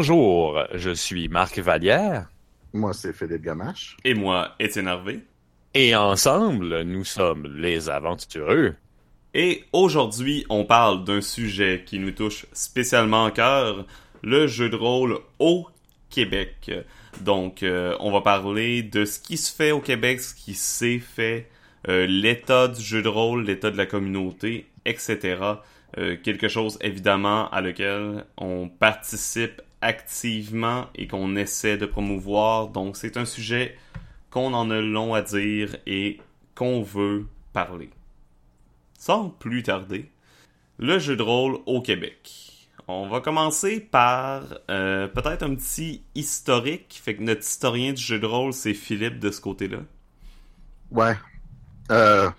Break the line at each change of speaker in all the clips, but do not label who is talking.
Bonjour, je suis Marc Vallière.
Moi, c'est Philippe Gamache.
Et moi, Étienne Harvey.
Et ensemble, nous sommes les aventureux.
Et aujourd'hui, on parle d'un sujet qui nous touche spécialement au cœur, le jeu de rôle au Québec. Donc, euh, on va parler de ce qui se fait au Québec, ce qui s'est fait, euh, l'état du jeu de rôle, l'état de la communauté, etc. Euh, quelque chose évidemment à lequel on participe activement et qu'on essaie de promouvoir. Donc c'est un sujet qu'on en a long à dire et qu'on veut parler. Sans plus tarder, le jeu de rôle au Québec. On va commencer par euh, peut-être un petit historique. Fait que notre historien du jeu de rôle, c'est Philippe de ce côté-là.
Ouais. Euh,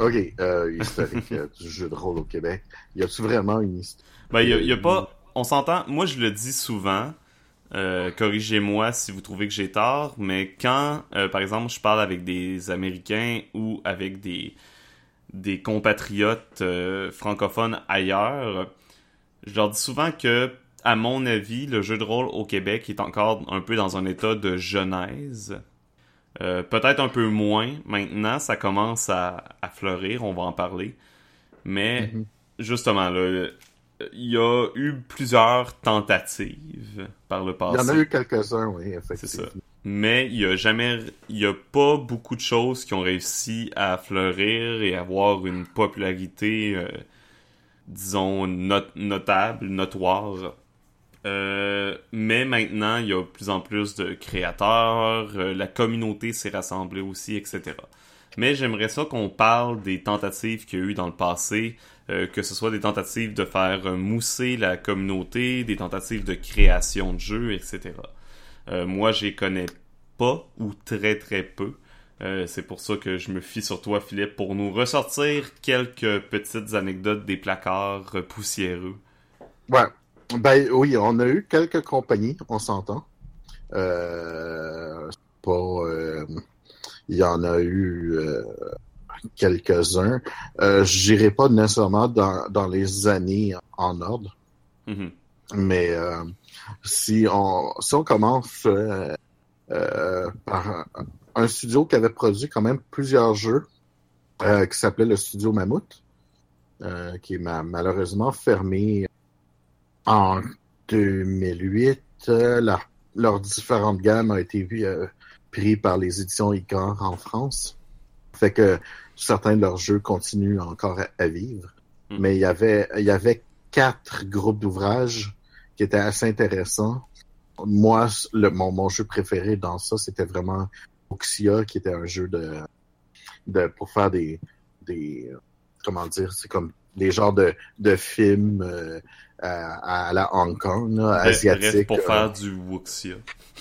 ok, euh, historique euh, du jeu de rôle au Québec. Y a-tu vraiment une histoire?
Ben, y a, y a pas. On s'entend. Moi, je le dis souvent. Euh, corrigez-moi si vous trouvez que j'ai tort, mais quand, euh, par exemple, je parle avec des Américains ou avec des, des compatriotes euh, francophones ailleurs, je leur dis souvent que, à mon avis, le jeu de rôle au Québec est encore un peu dans un état de genèse. Peut-être un peu moins maintenant, ça commence à, à fleurir, on va en parler. Mais
Mhm.
justement, là, il y a eu plusieurs tentatives par le
Il
passé.
y en a eu quelques-uns, oui,
C'est ça.
effectivement.
Mais il y a jamais, il y a pas beaucoup de choses qui ont réussi à fleurir et avoir une popularité, euh, disons, not- notable, notoire. Euh, mais maintenant, il y a de plus en plus de créateurs, euh, la communauté s'est rassemblée aussi, etc. Mais j'aimerais ça qu'on parle des tentatives qu'il y a eu dans le passé, euh, que ce soit des tentatives de faire mousser la communauté, des tentatives de création de jeux, etc. Euh, moi, je les connais pas ou très très peu. Euh, c'est pour ça que je me fie sur toi, Philippe, pour nous ressortir quelques petites anecdotes des placards poussiéreux.
Ouais. Ben oui, on a eu quelques compagnies, on s'entend. Euh, pas, euh, il y en a eu euh, quelques-uns. Euh, J'irai pas nécessairement dans, dans les années en ordre,
Mhm.
mais euh, si on si on commence euh, par un, studio qui avait produit quand même plusieurs jeux, qui s'appelait le studio Mammouth, qui est ma- malheureusement fermé en 2008. Euh, leur- leurs différentes gammes ont été euh, pris par les éditions Icar en France. Fait que certains de leurs jeux continuent encore à, à vivre.
Mhm.
Mais il y avait il y avait quatre groupes d'ouvrages qui étaient assez intéressants. Moi, le, mon, mon jeu préféré dans ça, c'était vraiment Oxia, qui était un jeu de, de pour faire des, des euh, comment dire, c'est comme des genres de, de films euh, à, à la Hong Kong, là,
Bref,
asiatique.
pour
euh,
faire du Wuxia.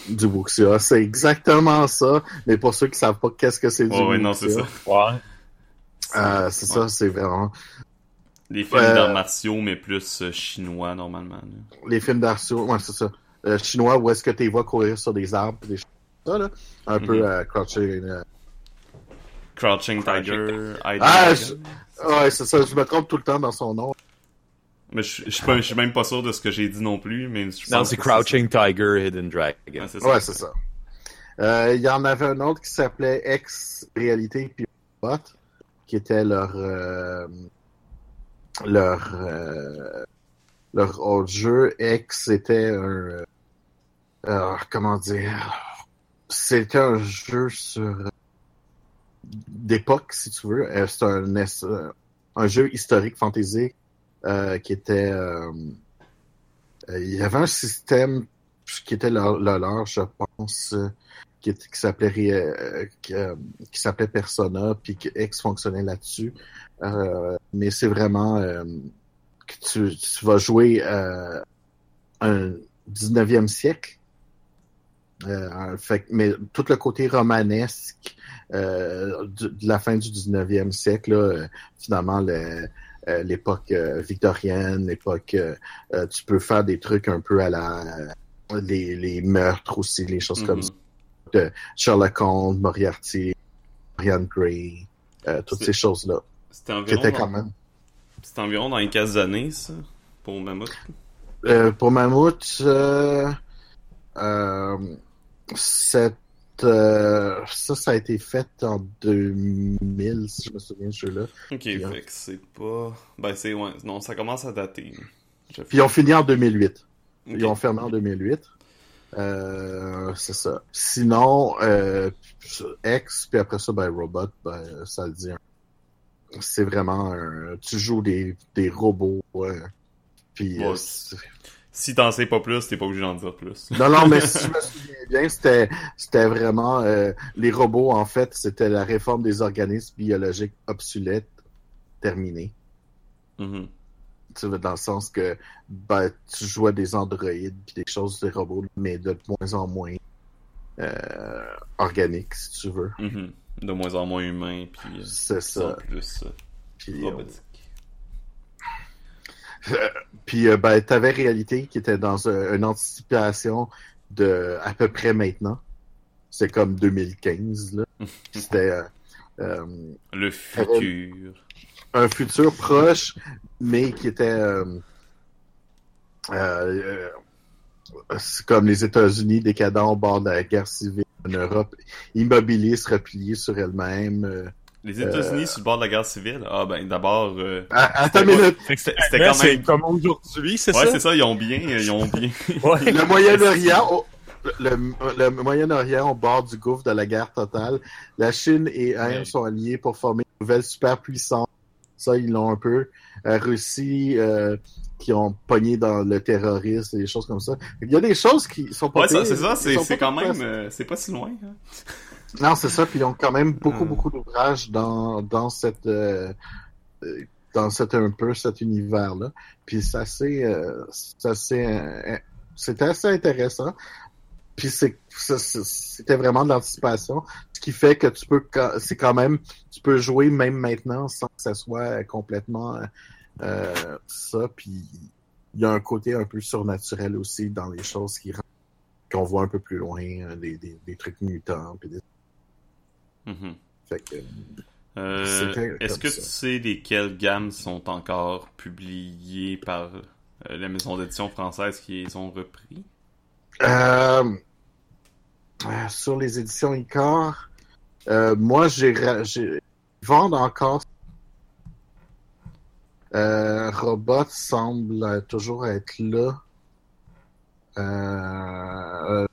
du Wuxia. C'est exactement ça. Mais pour ceux qui savent pas qu'est-ce que c'est du
Ouais, ouais, non, c'est
Wuxia,
ça.
Ouais.
euh, c'est ça, c'est vraiment
Les films
Euh,
d'arts martiaux, mais plus euh, chinois, normalement. là.
les films d'arceau, ouais, c'est ça. Euh, chinois, où est-ce que tu les vois courir sur des arbres, des choses comme ça, là. Un
Mhm.
peu euh, crouching.
Tiger, Hiding
Ah,
Dragon.
Ouais, c'est ça. Je me trompe tout le temps dans son nom.
Mais je je suis pas- je suis même pas sûr de ce que j'ai dit non plus, mais je
Non, c'est Crouching Tiger, Hidden Dragon.
ça. Ouais, c'est ça.
Euh, Il y en avait un autre qui s'appelait Ex-Réalité puis Bot, qui était leur euh, leur euh, leur autre jeu. Ex, c'était un comment dire? C'était un jeu sur d'époque, si tu veux. Euh, C'est euh, un jeu historique fantasy euh, qui était il y avait un système qui était leur, leur, je pense, qui, qui s'appelait qui, qui s'appelait Persona, puis que X fonctionnait là-dessus. Mais c'est vraiment que tu, vas jouer un 19e siècle. Mais tout le côté romanesque euh, de, de la fin du 19e siècle, là, euh, finalement, le- euh, l'époque victorienne, l'époque... tu peux faire des trucs un peu à la... les, les meurtres aussi, les choses comme ça.
Mhm.
Sherlock Holmes, Moriarty, Marianne Gray, euh, toutes ces choses-là.
C'était environ, dans...
quand même...
c'était environ dans les 15 années, ça, pour Mammouth?
Euh, pour Mammouth, euh, euh, ça, ça a été fait en 2000, si je me souviens, ce jeu-là.
Ok,
Puis,
fait que c'est pas. Ben, c'est. Ouais, non, ça commence à dater.
Puis ils ont fini en 2008.
Ok.
Ils ont fermé en 2008. Euh, c'est ça. Sinon, euh, X, puis après ça, ben, Robot, ben, ça le dit. C'est vraiment un... Tu joues des, des robots, ouais. Puis...
Ouais. Si t'en sais pas plus, t'es pas obligé d'en dire plus.
non, non, mais si je me souviens bien, c'était, c'était vraiment... euh, les robots, en fait, c'était la réforme des organismes biologiques obsolètes terminée. Tu vois, dans le sens que ben, tu jouais des androïdes puis des choses des robots, mais de moins en moins euh, organiques, si tu veux.
Mhm. De moins en moins humain, puis. euh,
C'est ça.
plus euh,
euh,
robotique.
puis euh, ben, t'avais Réalité qui était dans un- une anticipation de à peu près maintenant. C'est comme 2015, là. C'était euh, euh,
Le futur.
un futur proche, mais qui était euh, c'est comme les États-Unis décadents au bord de la guerre civile en Europe, immobilistes, repliés sur elle-même. euh.
Les États-Unis sur le bord de la guerre civile? Ah, ben, d'abord. euh,
Ah, attends une minute,
c'était
quand
c'est
même-
comme aujourd'hui, c'est
Ouais,
ça?
c'est ça, ils ont bien. Ils ont bien.
Ouais.
le Moyen-Orient, au- le, le Moyen-Orient au bord du gouffre de la guerre totale, la Chine et l'Inde
Ouais.
sont alliés pour former une nouvelle superpuissance. Ça, ils l'ont un peu. La Russie, euh, qui ont pogné dans le terrorisme et des choses comme ça. Il y a des choses qui sont pas
Ouais, c'est ça, c'est quand même. euh, c'est pas si loin. hein.
Non, c'est ça. Puis ils ont quand même beaucoup,
Hmm.
beaucoup d'ouvrages dans, dans cette, euh, euh, dans cet un peu cet univers-là. Puis c'est assez, euh, c'est assez, euh, c'était assez intéressant. Puis c'est, ça- c'est- c'était vraiment de l'anticipation, ce qui fait que tu peux, c'est quand même, tu peux jouer même maintenant sans que ça soit complètement euh, ça. Puis il y a un côté un peu surnaturel aussi dans les choses qui qu'on voit un peu plus loin, euh, des, des, des trucs mutants, puis des
Mhm. Euh, Est-ce que
ça.
tu sais lesquelles gammes sont encore publiées par euh, la maison d'édition française qui les ont repris?
euh, sur les éditions Icar, euh, moi, j'ai, vendent encore. Robot semble toujours être là. Euh,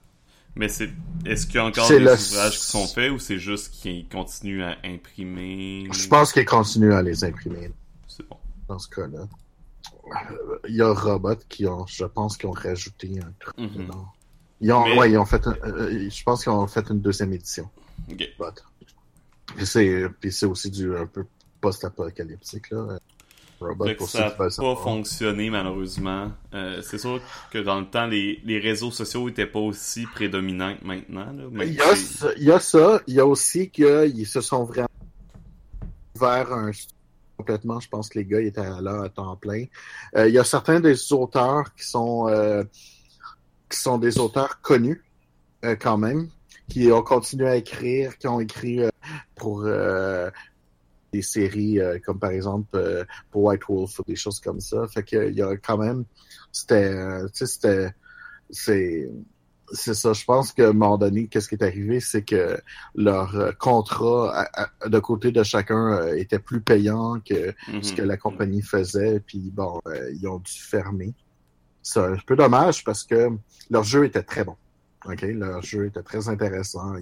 Mais c'est est-ce qu'il y a encore des
le-
ouvrages qui sont faits ou c'est juste qu'ils continuent à imprimer?
je pense qu'ils continuent à les imprimer
C'est bon.
dans ce cas-là. Euh, Il y a Robot qui ont, je pense, qu'ils ont rajouté un truc dedans. Ils ont,
Mais-
ouais, ils ont fait, un- euh, je pense qu'ils ont fait une deuxième édition.
Ok.
Puis c'est aussi du un peu post-apocalyptique, là. Robot, pour
ça n'a pas
savoir.
fonctionné malheureusement. Euh, c'est sûr que dans le temps, les, les réseaux sociaux étaient pas aussi prédominants que maintenant. Là, mais
Il y, a, ça- il y a ça. Il y a aussi qu'ils se sont vraiment vers un complètement. Je pense que les gars étaient là à temps plein. Euh, il y a certains des auteurs qui sont euh, qui sont des auteurs connus euh, quand même, qui ont continué à écrire, qui ont écrit euh, pour euh, des séries euh, comme par exemple euh, pour White Wolf ou des choses comme ça. Fait que il y a quand même c'était euh, tu sais c'était c'est c'est ça. Je pense qu'à un moment donné, qu'est-ce qui est arrivé, c'est que leur contrat à- à- de côté de chacun était plus payant que
Mhm.
ce que la compagnie faisait. Puis bon, ils ont dû fermer. C'est un peu dommage parce que leur jeu était très bon. Ok, leur jeu était très intéressant.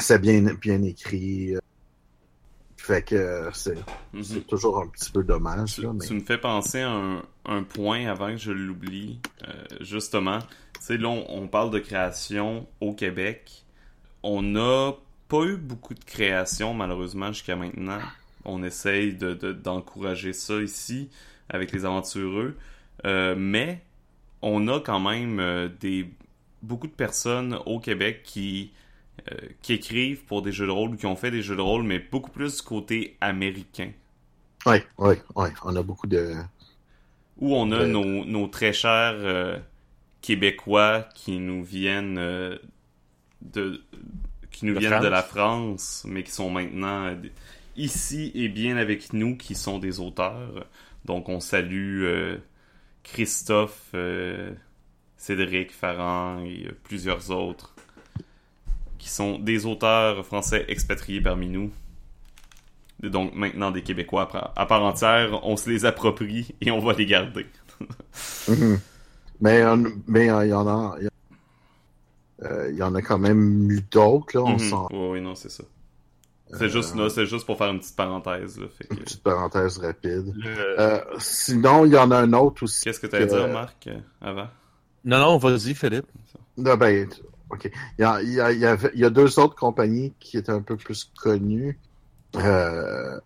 C'est bien bien écrit. Fait que c'est
Mhm.
c'est toujours un petit peu dommage
Tu,
là, mais
tu me fais penser à un, un point avant que je l'oublie. Euh, justement, tu sais, là, on, on parle de création au Québec. On n'a pas eu beaucoup de création, malheureusement, jusqu'à maintenant. On essaye de- de- d'encourager ça ici avec les aventureux. Euh, mais on a quand même euh, des, beaucoup de personnes au Québec qui, euh, qui écrivent pour des jeux de rôle ou qui ont fait des jeux de rôle, mais beaucoup plus du côté américain.
ouais, ouais, ouais, on a beaucoup de
Où on a nos, nos très chers euh, Québécois qui nous viennent euh, de qui nous
De
viennent de la France, mais qui sont maintenant ici et bien avec nous, qui sont des auteurs. Donc on salue Christophe, Cédric Farran et plusieurs autres qui sont des auteurs français expatriés parmi nous. Donc maintenant des Québécois à part entière, on se les approprie et on va les garder.
Mhm. Mais mais il y en a il y en a quand même eu d'autres là, on
Mhm.
sent
Oui, oui, non, c'est ça. C'est juste là, c'est juste pour faire une petite parenthèse. Là, fait que-
une petite parenthèse rapide.
Le-
Euh, sinon, il y en a un autre aussi.
Qu'est-ce que tu allais
Euh,
dire, Marc, euh, avant?
Non, non, vas-y, Philippe.
Ah, ben, ok. Il y, a, il, y a, il y avait- il y a deux autres compagnies qui étaient un peu plus connues. Euh,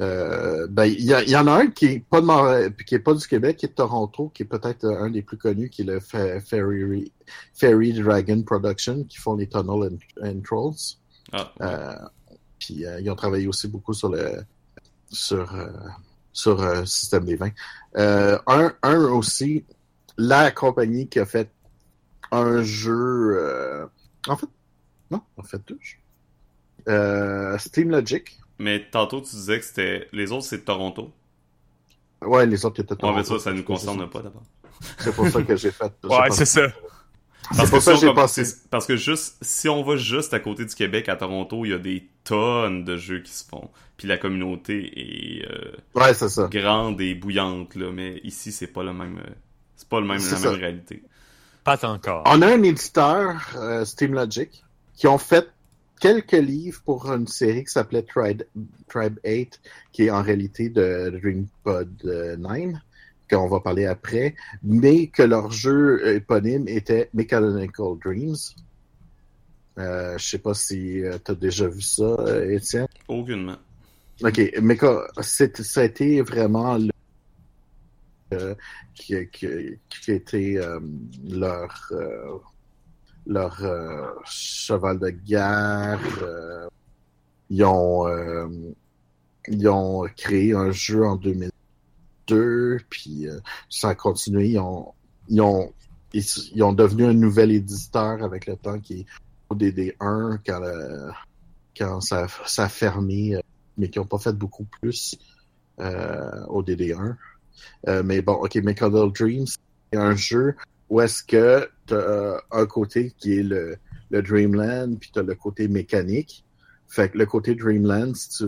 euh, ben, il y, a- il y en a un qui est pas de Montréal- qui est pas du Québec, qui est de Toronto, qui est peut-être un des plus connus, qui est le Fairy Dragon Production, qui font les Tunnel and, and Trolls.
Ah,
Euh, puis ils ont travaillé aussi beaucoup sur le sur sur système des vins. Un, un aussi, la compagnie qui a fait un jeu euh, en fait non, en fait deux jeux. Euh, Steam Logic.
Mais tantôt, tu disais que c'était. Les autres, c'est de Toronto.
Ouais, les autres étaient
Ouais, mais
Toronto.
ça, ça nous concerne pas d'abord.
C'est pour ça que j'ai fait.
Ouais, c'est ça.
Parce
pour
que,
ça j'ai
on-
passé.
c'est- parce que juste, si on va juste à côté du Québec, à Toronto, il y a des tonnes de jeux qui se font. Puis la communauté est euh,
Ouais, c'est ça.
grande et bouillante, là. Mais ici, c'est pas le même. euh, C'est pas le même, la
ça.
même réalité.
Pas encore.
On a un éditeur, euh, Steam Logic, qui ont fait quelques livres pour une série qui s'appelait Tribe, Tribe 8, qui est en réalité de Dreampod euh, 9, qu'on va parler après, mais que leur jeu éponyme était Mechanical Dreams. Euh, je sais pas si tu as déjà vu ça, euh, Étienne.
Aucunement.
Ok, mais ça a été vraiment euh, qui, qui, qui été euh, leur euh, euh, cheval de guerre. euh, ils ont euh, ils ont créé un jeu en 2002, puis euh, ça a continué. Ils ont ils ont devenu un nouvel éditeur avec le temps qui est ODD1 quand ça, a fermé euh, mais qui n'ont pas fait beaucoup plus euh, au DD1. Euh, mais bon, ok, Mechanical Dreams, c'est un jeu où est-ce que tu as un côté qui est le, le Dreamland, puis tu as le côté mécanique. Fait que le côté Dreamland, si tu,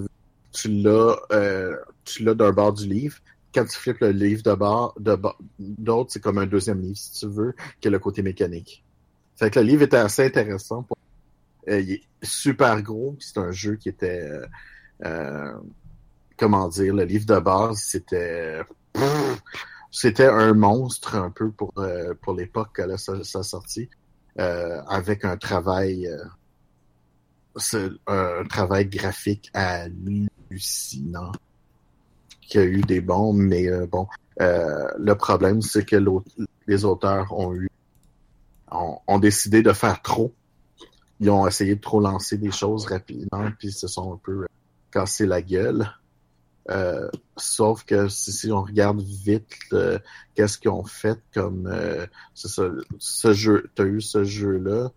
tu l'as euh, tu l'as d'un bord du livre. Quand tu flippes le livre de de d'autre, c'est comme un deuxième livre, si tu veux, qui est le côté mécanique. Fait que le livre était assez intéressant. Pour... Euh, il est super gros, c'est un jeu qui était euh, euh, comment dire, le livre de base, c'était c'était un monstre un peu pour euh, l'époque ça, ça sortit, euh, avec un travail euh, un travail graphique hallucinant qui a eu des bons, mais bon, le problème c'est que les auteurs ont eu ont, décidé de faire trop. Ils ont essayé de trop lancer des choses rapidement, puis se sont un peu casser la gueule. Euh, sauf que si, si on regarde vite qu'est-ce qu'ils ont fait comme euh, ce jeu, t'as eu ce jeu-là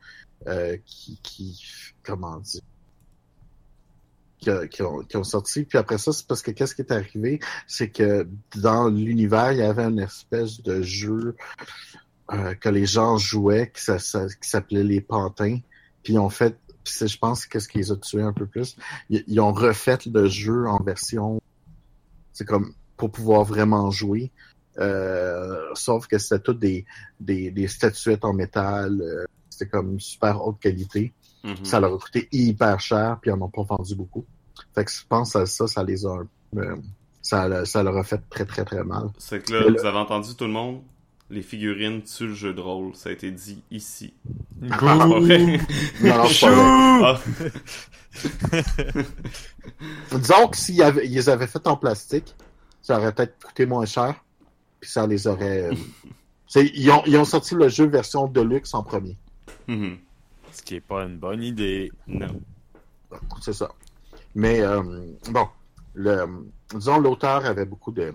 euh, qui, qui comment dire qui, ont, qui ont sorti. Puis après ça, c'est parce que qu'est-ce qui est arrivé, c'est que dans l'univers, il y avait une espèce de jeu euh, que les gens jouaient qui, s'appelait les pantins. Puis ils ont fait, puis je pense, qu'est-ce qui les a tués un peu plus? Ils, ils ont refait le jeu en version, c'est comme pour pouvoir vraiment jouer. Euh, sauf que c'était toutes des, des, des statuettes en métal. euh, c'était comme super haute qualité.
Mhm.
Ça leur a coûté hyper cher, puis ils en ont pas vendu beaucoup. Fait que je pense à ça, ça les a euh, ça, ça leur a fait très très très mal.
C'est que là- vous avez entendu tout le monde? Les figurines tuent le jeu de rôle. Ça a été dit ici.
Ah? Non, non, vrai.
Ah,
Disons que s'ils avaient, ils les avaient fait en plastique, ça aurait peut-être coûté moins cher, puis ça les aurait. euh, ils, ont, ils ont sorti le jeu version Deluxe en premier.
mhm.
Ce qui est pas une bonne idée.
Non.
C'est ça. Mais euh, bon, le, disons l'auteur avait beaucoup de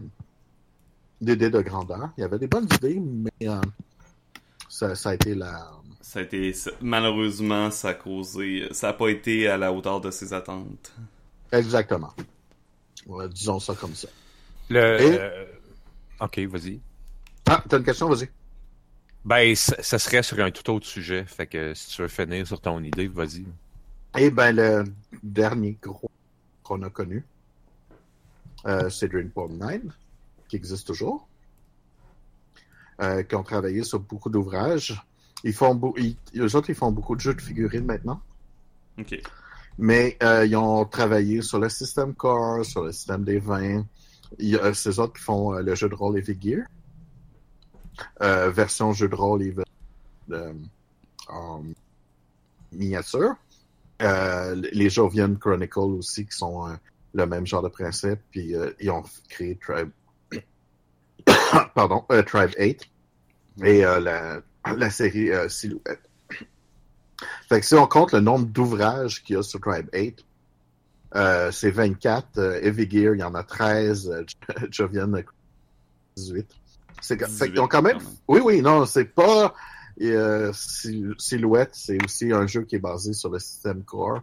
d'idées de grandeur. Il y avait des bonnes idées, mais euh, ça, ça a été la.
Ça a été, ça- malheureusement, ça a causé, ça a pas été à la hauteur de ses attentes.
Ah, t'as une question, vas-y.
Ben, ça, ça serait sur un tout autre sujet. Fait que si tu veux finir sur ton idée, vas-y.
Eh ben, le dernier gros qu'on a connu, euh, c'est Dreampoint 9, qui existe toujours, euh, qui ont travaillé sur beaucoup d'ouvrages. Ils font, ils, eux autres, ils font beaucoup de jeux de figurines maintenant,
Ok.
mais euh, ils ont travaillé sur le système Core, sur le système des vins. Il y a ces autres qui font euh, le jeu de rôle Heavy Gear, euh, version jeu de rôle euh, en miniature. Euh, les Jovian Chronicles aussi, qui sont euh, le même genre de principe, puis euh, ils ont créé Tribe, pardon, euh, Tribe 8 et euh, la, la série euh, Silhouette. Fait que si on compte le nombre d'ouvrages qu'il y a sur Tribe 8, euh, c'est 24. Euh, Heavy Gear, il y en a 13. Euh, Jovian, euh, 18. C'est, fait
18,
qu'ils ont quand même... Oui, oui, non, c'est pas... euh, Sil- Silhouette, c'est aussi un jeu qui est basé sur le système Core.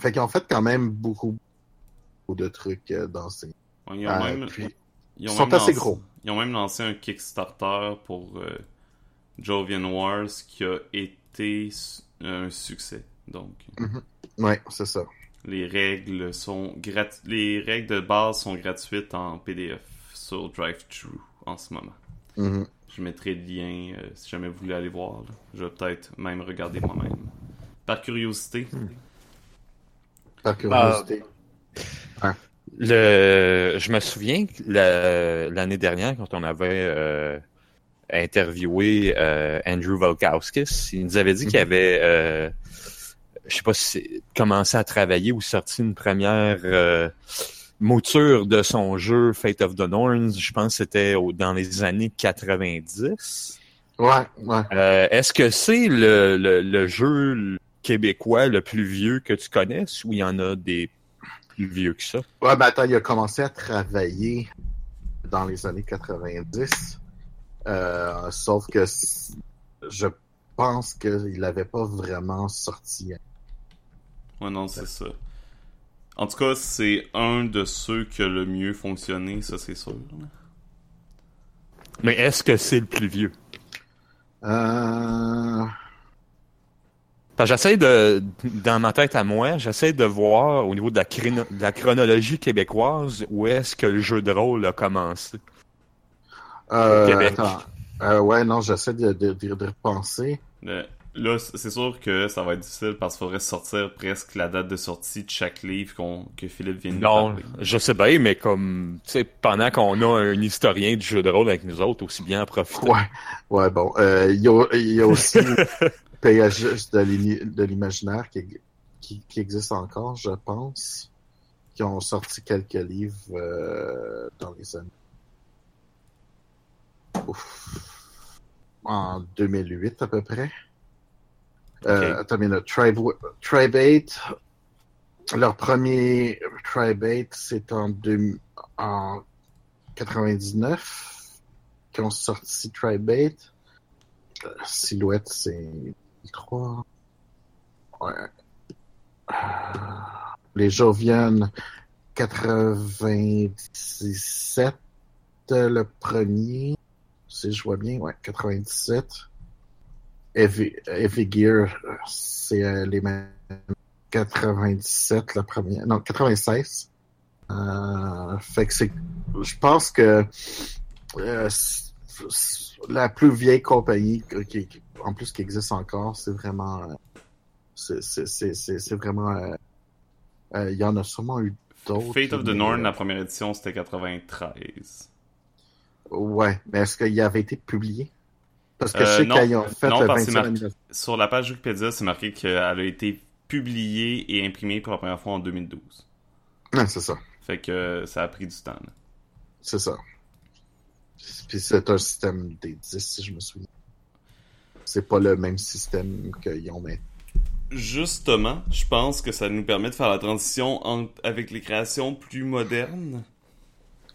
Fait qu'ils ont fait quand même beaucoup, de trucs dans ces...
Ouais, ils ont
Euh,
même,
puis-
ils ont
sont
même
assez
lancé-
gros.
Ils ont même lancé un Kickstarter pour euh, Jovian Wars qui a été su- un succès. Donc,
Ouais, c'est ça.
les règles sont grat... les règles de base sont gratuites en PDF sur DriveThru en ce moment.
Mhm.
Je mettrai le lien euh, si jamais vous voulez aller voir. là. Je vais peut-être même regarder moi-même. Par curiosité.
Par curiosité.
Le, je me souviens l'année dernière, quand on avait euh, interviewé euh, Andrew Volkowskis, il nous avait dit qu'il avait, euh, je sais pas si commencé à travailler ou sorti une première euh, mouture de son jeu Fate of the Norns. Je pense que c'était dans les années 90.
Ouais, ouais.
Est-ce que c'est le, le, le jeu québécois le plus vieux que tu connaisses ou il y en a des plus vieux que ça?
Ouais, ben attends, il a commencé à travailler dans les années 90. Euh, sauf que je pense qu'il n'avait pas vraiment sorti.
Ouais, non, c'est ça. En tout cas, c'est un de ceux qui a le mieux fonctionné, ça c'est sûr.
Mais est-ce que c'est le plus vieux?
Euh...
J'essaie de, dans ma tête à moi, j'essaie de voir au niveau de la, chrono- de la chronologie québécoise où est-ce que le jeu de rôle a commencé?
euh,
Québec.
Euh, ouais, non, j'essaie de, de, de, de repenser.
Là, c'est sûr que ça va être difficile parce qu'il faudrait sortir presque la date de sortie de chaque livre qu'on que Philippe vient de nous
Non,
parler.
je sais bien, mais comme, tu sais, pendant qu'on a un historien du jeu de rôle avec nous autres, aussi bien en profiter.
Ouais, ouais, bon. Euh, Il y, a, il y a aussi PHS de l'imaginaire qui, qui, qui existe encore, je pense, qui ont sorti quelques livres euh, dans les années. Ouf. En 2008 à peu près. Euh, attends. Tribe, Tribe 8, leur premier Tribe 8, c'est en, deux- en 99 qui ont sorti Tribe 8. Euh, Silhouette, c'est 3. Ouais. Les Jovian, 97, euh, le premier. Si je vois bien, ouais, 97. Heavy, Gear, c'est euh, les mêmes. 97, la première. Non, 96. Euh. Je pense que euh, la plus vieille compagnie qui- en plus qui existe encore, c'est vraiment. euh, c'est- vraiment. euh, euh, Il y en a sûrement eu d'autres.
Fate of the Norn, la première édition, c'était 93.
Ouais, mais est-ce qu'il avait été publié? Parce que je sais
non.
quand ils ont fait
Non,
le
parce que
25e
c'est marqué-
anniversaire.
Sur la page Wikipédia, c'est marqué qu'elle a été publiée et imprimée pour la première fois en 2012.
Ah, c'est ça.
Fait que ça a pris du temps.
C'est ça. Puis c'est un système des 10, si je me souviens. C'est pas le même système qu'ils ont maintenant.
Justement, je pense que ça nous permet de faire la transition avec les créations plus modernes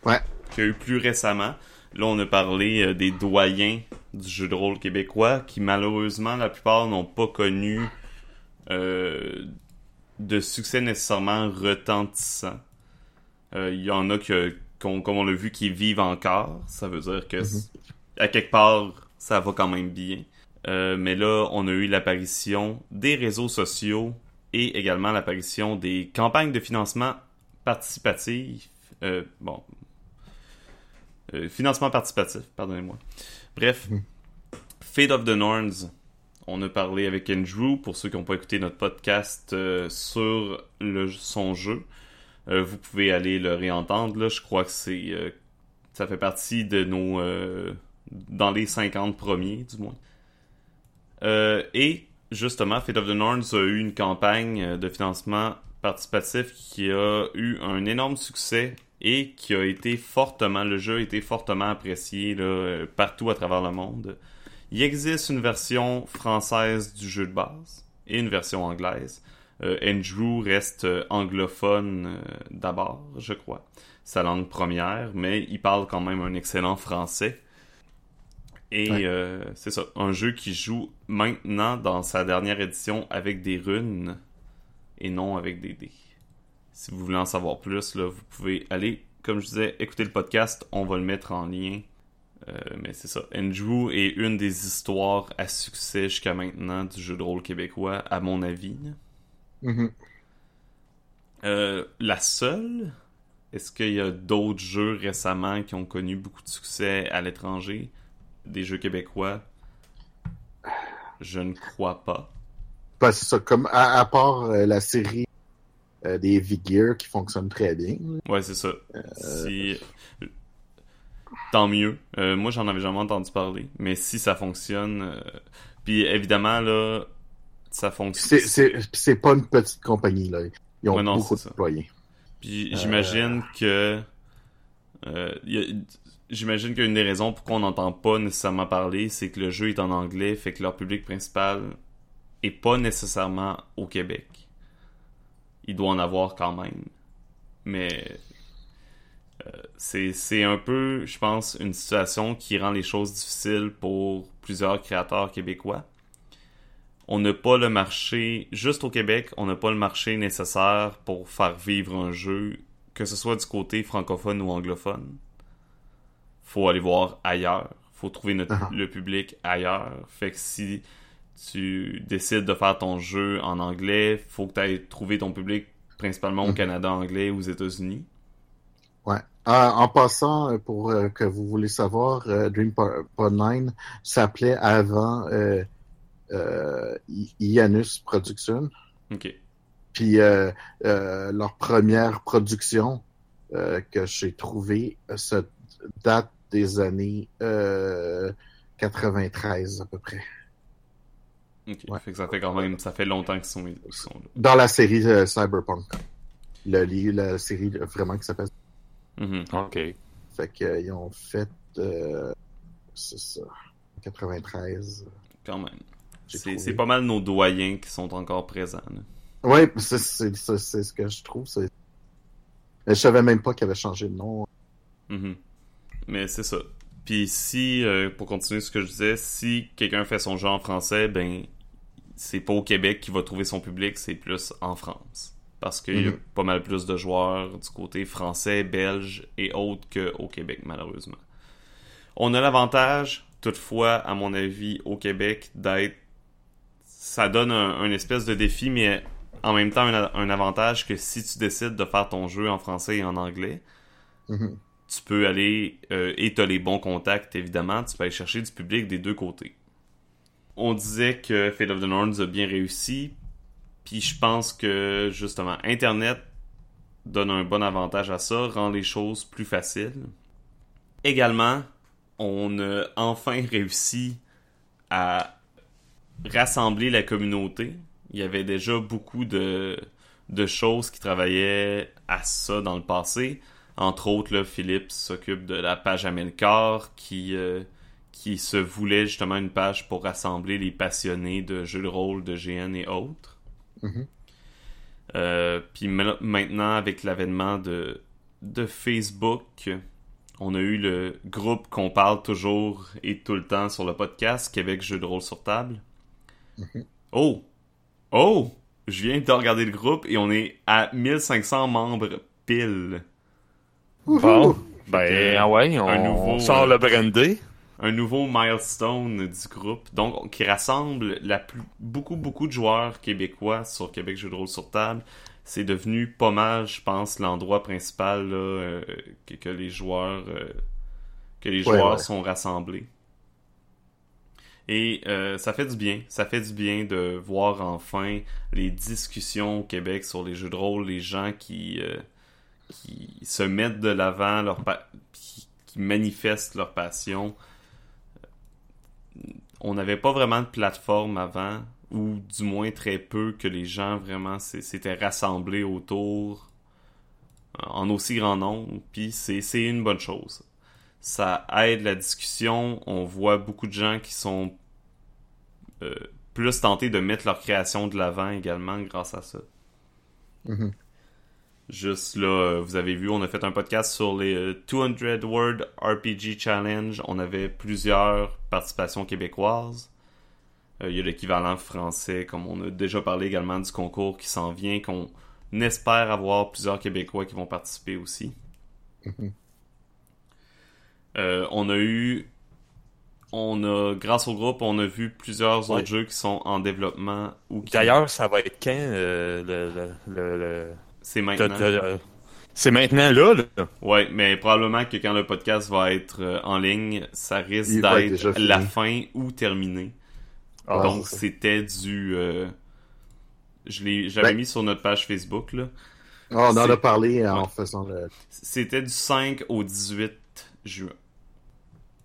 Ouais.
qu'il y a eu plus récemment. Là, on a parlé euh, des doyens du jeu de rôle québécois qui, malheureusement, la plupart n'ont pas connu euh, de succès nécessairement retentissant. Euh, Il y en a qui a qu'on, comme on l'a vu, qui vivent encore. Ça veut dire que,
Mhm.
à quelque part, ça va quand même bien. Euh, mais là, on a eu l'apparition des réseaux sociaux et également l'apparition des campagnes de financement participatif. Euh, bon. Euh, financement participatif, pardonnez-moi. Bref.
Mhm.
Fate of the Norns. On a parlé avec Andrew, pour ceux qui n'ont pas écouté notre podcast sur le, son jeu. Vous pouvez aller le réentendre. Là. Je crois que c'est ça fait partie de nos... dans les 50 premiers, du moins. Euh, et justement, Fate of the Norns a eu une campagne de financement participatif qui a eu un énorme succès et qui a été fortement, le jeu a été fortement apprécié euh, partout à travers le monde. Il existe une version française du jeu de base et une version anglaise. Euh, Andrew reste euh, anglophone euh, d'abord, je crois, sa langue première, mais il parle quand même un excellent français. Et
Ouais.
euh, c'est ça, un jeu qui joue maintenant dans sa dernière édition avec des runes et non avec des dés. Si vous voulez en savoir plus, là, vous pouvez aller, comme je disais, écouter le podcast, on va le mettre en lien. Euh, mais c'est ça, Andrew est une des histoires à succès jusqu'à maintenant du jeu de rôle québécois, à mon avis.
Mhm.
Euh, la seule, est-ce qu'il y a d'autres jeux récemment qui ont connu beaucoup de succès à l'étranger, des jeux québécois Je ne crois pas.
Ben, c'est ça, comme à, à part euh, la série euh, des V-Gear qui fonctionne très bien.
Ouais, c'est ça. Si... Tant mieux. Euh, moi, j'en avais jamais entendu parler. Mais si ça fonctionne... euh, Puis évidemment, là, ça fonctionne...
C'est- pas une petite compagnie, là. Ils ont
Ouais, non,
beaucoup d'employés.
Puis j'imagine que... euh, y a- J'imagine qu'une des raisons pourquoi on n'entend pas nécessairement parler, c'est que le jeu est en anglais, fait que leur public principal est pas nécessairement au Québec. Il doit en avoir quand même. Mais euh, c'est c'est un peu, je pense, une situation qui rend les choses difficiles pour plusieurs créateurs québécois. On n'a pas le marché, juste au Québec, on n'a pas le marché nécessaire pour faire vivre un jeu, que ce soit du côté francophone ou anglophone. Faut aller voir ailleurs. Faut trouver notre,
Ah.
le public ailleurs. Fait que si tu décides de faire ton jeu en anglais, faut que tu ailles trouver ton public principalement au
Mhm.
Canada anglais ou aux États-Unis.
Ouais. Ah, en passant, euh, pour euh, que vous voulez savoir, euh, Dream Pod 9 s'appelait avant euh, euh, Ianus Production.
Ok.
Puis euh, euh, leur première production euh, que j'ai trouvée euh, se date des années euh, 93 à peu près.
Ok.
Ouais.
Fait que ça fait quand même, ça fait longtemps qu'ils sont, là.
Dans la série euh, Cyberpunk. Le, la série euh, vraiment qui s'appelle.
Mhm.
OK.
Fait qu'ils ont fait. euh, c'est ça. 93.
Quand même. C'est pas mal nos doyens qui sont encore présents. là.
Ouais, c'est c'est- c'est- c'est ce que je trouve. Je savais même pas qu'il avait changé de nom.
Mhm. Mais c'est ça. Puis si, euh, pour continuer ce que je disais, si quelqu'un fait son jeu en français, ben c'est pas au Québec qu'il va trouver son public, c'est plus en France. Parce qu'il y a
Mhm.
pas mal plus de joueurs du côté français, belge et autres qu'au Québec, malheureusement. On a l'avantage, toutefois, à mon avis, au Québec, d'être... Ça donne un, un espèce de défi, mais en même temps, un avantage que si tu décides de faire ton jeu en français et en anglais,
Mhm.
Tu peux aller euh, et t'as les bons contacts évidemment, tu peux aller chercher du public des deux côtés. On disait que Fate of the Norns a bien réussi, puis je pense que justement Internet donne un bon avantage à ça, rend les choses plus faciles. Également, on a enfin réussi à rassembler la communauté. Il y avait déjà beaucoup de, de choses qui travaillaient à ça dans le passé. Entre autres, là, Philippe s'occupe de la page Amelcar qui, euh, qui se voulait justement une page pour rassembler les passionnés de jeux de rôle, de GN et autres.
Mhm.
Euh, Puis ma- maintenant, avec l'avènement de, de Facebook, on a eu le groupe qu'on parle toujours et tout le temps sur le podcast, Québec Jeux de rôle sur table.
Mhm.
Oh! Oh! Je viens de regarder le groupe et on est à 1500 membres pile.
Bon. Ben, ah ouais, on,
un nouveau,
on sort
euh,
le brandy.
un nouveau milestone du groupe, donc qui rassemble la plus, beaucoup beaucoup de joueurs québécois sur Québec Jeux de rôle sur table. C'est devenu pas mal, je pense, l'endroit principal là, euh, que, que les joueurs euh, que les
Ouais,
joueurs
ouais.
sont rassemblés. Et euh, ça fait du bien, ça fait du bien de voir enfin les discussions au Québec sur les jeux de rôle, les gens qui euh, qui se mettent de l'avant, leur qui, manifestent leur passion. On n'avait pas vraiment de plateforme avant, ou du moins très peu, que les gens vraiment s'étaient rassemblés autour euh, en aussi grand nombre, puis c'est une bonne chose. Ça aide la discussion, on voit beaucoup de gens qui sont euh, plus tentés de mettre leur création de l'avant également grâce à ça.
Mhm.
Juste là, euh, vous avez vu, on a fait un podcast sur les euh, 200 Word RPG Challenge. On avait plusieurs participations québécoises. Euh, Il y a l'équivalent français, comme on a déjà parlé également du concours qui s'en vient, qu'on espère avoir plusieurs Québécois qui vont participer aussi.
Mhm.
Euh, on a eu, on a, grâce au groupe, on a vu plusieurs
Ouais.
autres jeux qui sont en développement ou qui.
D'ailleurs, ça va être quand euh, le, le, le, le-
c'est maintenant.
t'as- C'est maintenant là, là.
Ouais, mais probablement que quand le podcast va être euh, en ligne, ça risque d'être la fin ou terminé.
Ah,
Donc c'était du euh, je l'ai j'avais
Ben-
mis sur notre page Facebook là.
Ah, on en a parlé en
Ouais.
faisant le.
C'était du 5 au 18 juin.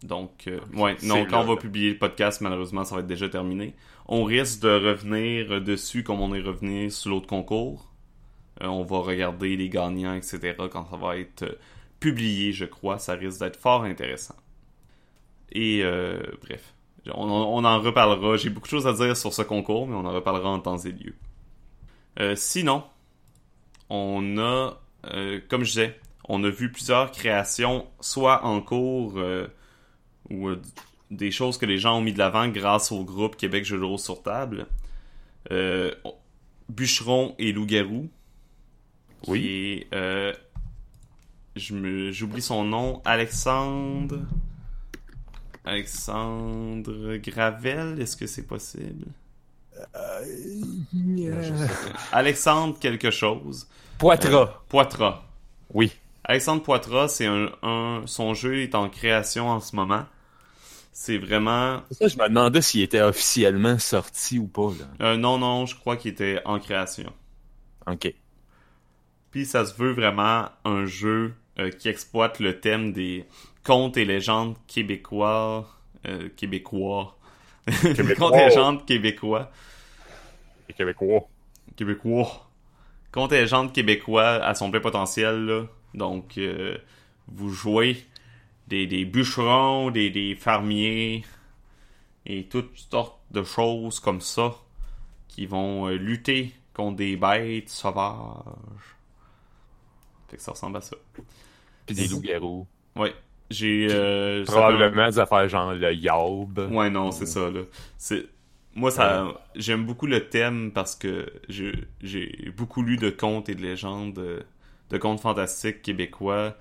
Donc euh, ouais, non, quand
là,
on va
là.
publier le podcast, malheureusement, ça va être déjà terminé. On risque de revenir euh, dessus comme on est revenu sur l'autre concours. Euh, on va regarder les gagnants, etc. quand ça va être euh, publié, je crois. Ça risque d'être fort intéressant. Et euh, bref, on, en reparlera. J'ai beaucoup de choses à dire sur ce concours, mais on en reparlera en temps et lieu. Sinon, on a, comme je disais, on a vu plusieurs créations, soit en cours ou des choses que les gens ont mis de l'avant grâce au groupe Québec Jeux de rôle sur table. Bûcheron et Loup-garou.
Oui.
Est, euh, je me, j'oublie son nom, Alexandre. Alexandre Gravel, est-ce que c'est possible? Alexandre quelque chose.
Poitras.
Poitras.
Oui.
Alexandre Poitras, c'est un, un- son jeu est en création en ce moment. C'est vraiment
C'est ça, je me demandais s'il était officiellement sorti ou pas, là.
euh, non non, je crois qu'il était en création.
Ok.
Puis ça se veut vraiment un jeu euh, qui exploite le thème des contes et légendes québécois, euh, québécois,
Québécois.
contes et légendes québécois,
Québécois.
québécois, contes et légendes québécois à son plein potentiel là. Donc euh, vous jouez des, des bûcherons, des, des fermiers et toutes sortes de choses comme ça qui vont euh, lutter contre des bêtes sauvages. Fait que ça ressemble à ça.
Puis des loups-garous.
Ouais. J'ai. Euh,
Probablement des affaires genre le yaub.
Ouais, non, c'est ça, là. C'est... Moi, ça, j'aime beaucoup le thème parce que j'ai beaucoup lu de contes et de légendes, euh, de contes fantastiques québécois.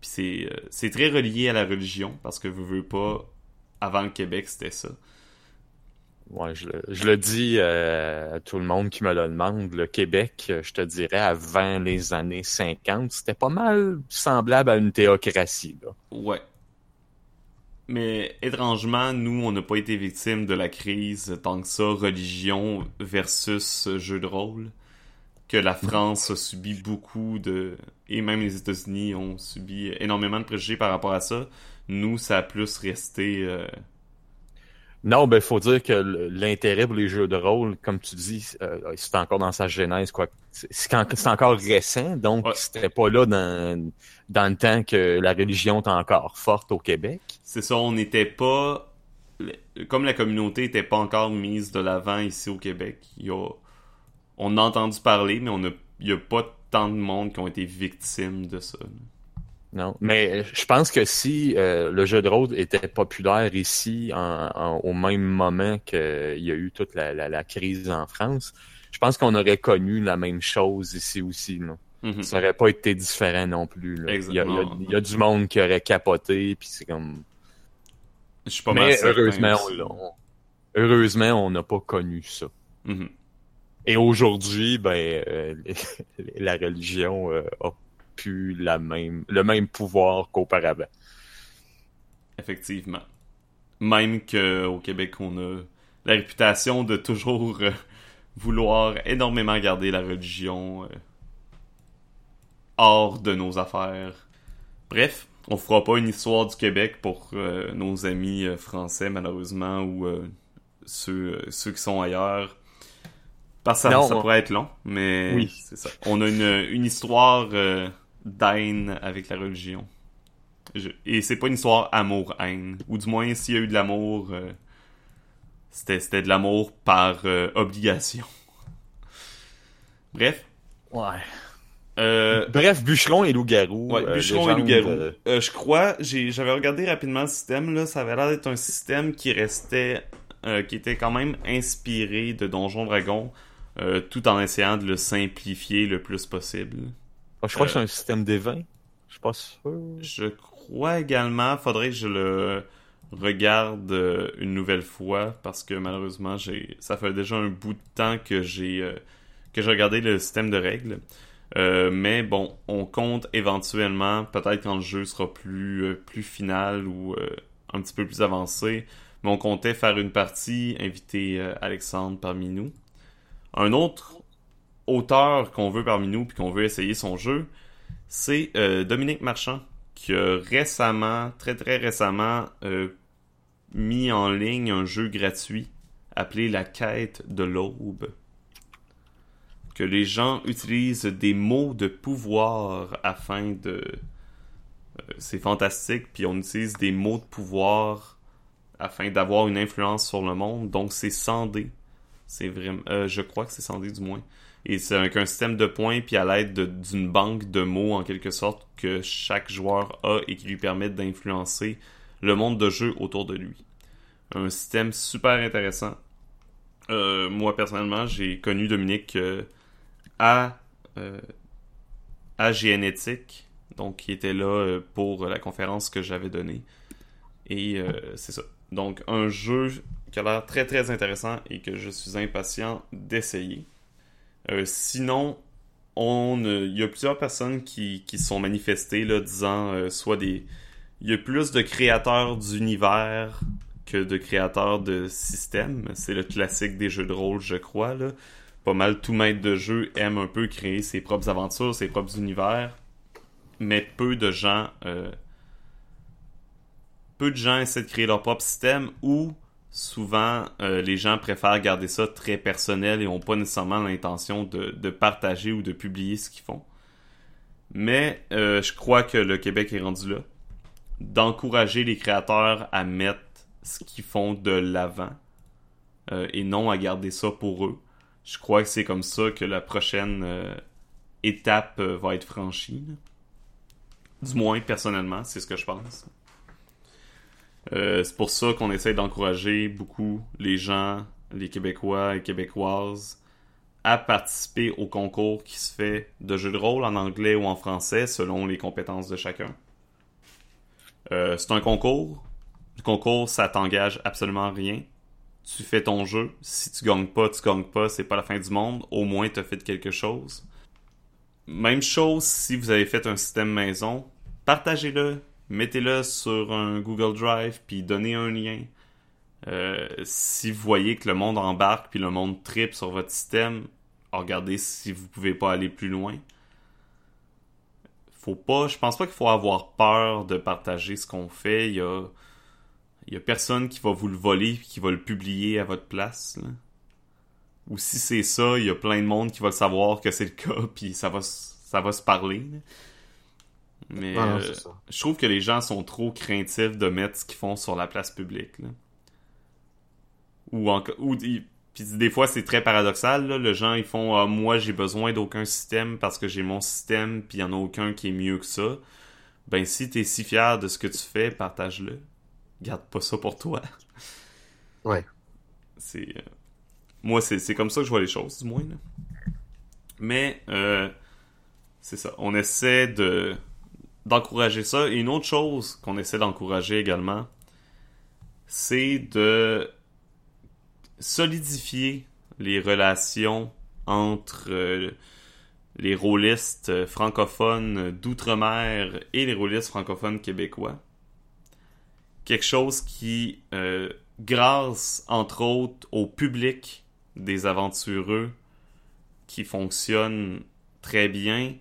Puis c'est, euh, c'est très relié à la religion parce que veux, veux pas, avant le Québec, c'était ça.
Ouais, je, le- dis euh, à tout le monde qui me le demande. Le Québec, euh, je te dirais, avant les années 50, c'était pas mal semblable à une théocratie. Là.
Ouais. Mais étrangement, nous, on n'a pas été victimes de la crise tant que ça, religion versus jeu de rôle, que la France a subi beaucoup de... Et même les États-Unis ont subi énormément de préjugés par rapport à ça. Nous, ça a plus resté... euh,
Non, ben faut dire que l'intérêt pour les jeux de rôle, comme tu dis, euh, c'est encore dans sa genèse, quoi. C'est c'est en- c'est encore récent, donc
Ouais.
c'était pas là dans, dans le temps que la religion était encore forte au Québec.
C'est ça, on n'était pas... Comme la communauté n'était pas encore mise de l'avant ici au Québec, il y a... on a entendu parler, mais on a... il n'y a pas tant de monde qui ont été victimes de ça.
Non, mais je pense que si euh, le jeu de rôle était populaire ici en- en- au même moment qu'il y a eu toute la, la- la crise en France, je pense qu'on aurait connu la même chose ici aussi. là.
Mhm.
ça aurait pas été différent non plus. là. Il y, a, il y a- il y a du monde qui aurait capoté, puis c'est comme.
Je suis pas mal
Mais heureusement, on, heureusement, on n'a pas connu ça.
Mhm.
Et aujourd'hui, ben, euh, la religion euh, a plus la même, le même pouvoir qu'auparavant.
Effectivement. Même qu'au Québec, on a la réputation de toujours euh, vouloir énormément garder la religion euh, hors de nos affaires. Bref, on fera pas une histoire du Québec pour euh, nos amis français, malheureusement, ou ceux, ceux qui sont ailleurs. Parce que ça,
Non,
ça pourrait être long, mais
Oui.
c'est ça. On a une, une histoire euh, d'haine avec la religion. Je- Et c'est pas une histoire amour-haine. Ou du moins, s'il y a eu de l'amour, euh, c'était, c'était de l'amour par euh, obligation. Bref.
Ouais.
Euh,
Bref, bûcheron et loup-garou.
ouais,
euh,
bûcheron et loup-garou. je crois, j'ai, j'avais regardé rapidement le système, là, ça avait l'air d'être un système qui restait, euh, qui était quand même inspiré de Donjon Dragon, euh, tout en essayant de le simplifier le plus possible.
Je crois que
euh,
c'est un système des vins. Je suis pas sûr.
Je crois également, faudrait que je le regarde euh, une nouvelle fois parce que malheureusement, j'ai ça fait déjà un bout de temps que j'ai euh, que j'ai regardé le système de règles. Euh, mais bon, on compte éventuellement, peut-être quand le jeu sera plus plus final ou euh, un petit peu plus avancé, mais on comptait faire une partie, inviter euh, Alexandre parmi nous. Un autre auteur qu'on veut parmi nous puis qu'on veut essayer son jeu, c'est euh, Dominique Marchand qui a récemment, très très récemment, euh, mis en ligne un jeu gratuit appelé La quête de l'aube. Que les gens utilisent des mots de pouvoir afin de. euh, c'est fantastique, puis on utilise des mots de pouvoir afin d'avoir une influence sur le monde, donc c'est sandé. C'est vraiment. je crois que c'est sandé du moins. Et c'est avec un système de points, puis à l'aide de- d'une banque de mots, en quelque sorte, que chaque joueur a et qui lui permettent d'influencer le monde de jeu autour de lui. Un système super intéressant. Euh, moi, personnellement, j'ai connu Dominique euh, à, euh, à Génétique, donc qui était là euh, pour la conférence que j'avais donnée. Et c'est ça. Donc, un jeu qui a l'air très très intéressant et que je suis impatient d'essayer. Euh, sinon, on, euh, il y a plusieurs personnes qui, qui sont manifestées là, disant euh, soit des. Il y a plus de créateurs d'univers que de créateurs de systèmes. C'est le classique des jeux de rôle, je crois. Pas mal tout maître de jeu aime un peu créer ses propres aventures, ses propres univers. Mais peu de gens. peu de gens essaient de créer leur propre système ou souvent euh, les gens préfèrent garder ça très personnel et ont pas nécessairement l'intention de, partager ou de publier ce qu'ils font. Mais euh, je crois que le Québec est rendu là. D'encourager les créateurs à mettre ce qu'ils font de l'avant euh, et non à garder ça pour eux. Je crois que c'est comme ça que la prochaine étape va être franchie. Du moins, personnellement, c'est ce que je pense. Euh, c'est pour ça qu'on essaie d'encourager beaucoup les gens, les Québécois et Québécoises, à participer au concours qui se fait de jeux de rôle en anglais ou en français selon les compétences de chacun. Euh, c'est un concours. Le concours, ça t'engage absolument rien. Tu fais ton jeu. Si tu gagnes pas, tu gagnes pas. C'est pas la fin du monde. Au moins, tu as fait quelque chose. Même chose si vous avez fait un système maison. Partagez-le. Mettez-le sur un Google Drive, puis donnez un lien. Euh, si vous voyez que le monde embarque, puis le monde tripe sur votre système, regardez si vous pouvez pas aller plus loin. Faut pas, je pense pas qu'il faut avoir peur de partager ce qu'on fait. Il y a, y a personne qui va vous le voler puis qui va le publier à votre place. Ou si c'est ça, il y a plein de monde qui va savoir que c'est le cas puis ça va, ça va se parler. Mais
Ah non,
euh,
ça.
je trouve que les gens sont trop craintifs de mettre ce qu'ils font sur la place publique. là. Ou, en, ou ils- puis des fois c'est très paradoxal. Là. Les gens ils font ah, moi j'ai besoin d'aucun système parce que j'ai mon système puis il y en a aucun qui est mieux que ça. Ben si t'es si fier de ce que tu fais, partage-le. Garde pas ça pour toi.
Ouais.
C'est euh, moi c'est c'est comme ça que je vois les choses du moins. là. Mais euh, c'est ça. On essaie de d'encourager ça. Et une autre chose qu'on essaie d'encourager également, c'est de solidifier les relations entre euh, les rôlistes francophones d'outre-mer et les rôlistes francophones québécois. Quelque chose qui, euh, grâce entre autres au public des aventureux, qui fonctionne très bien,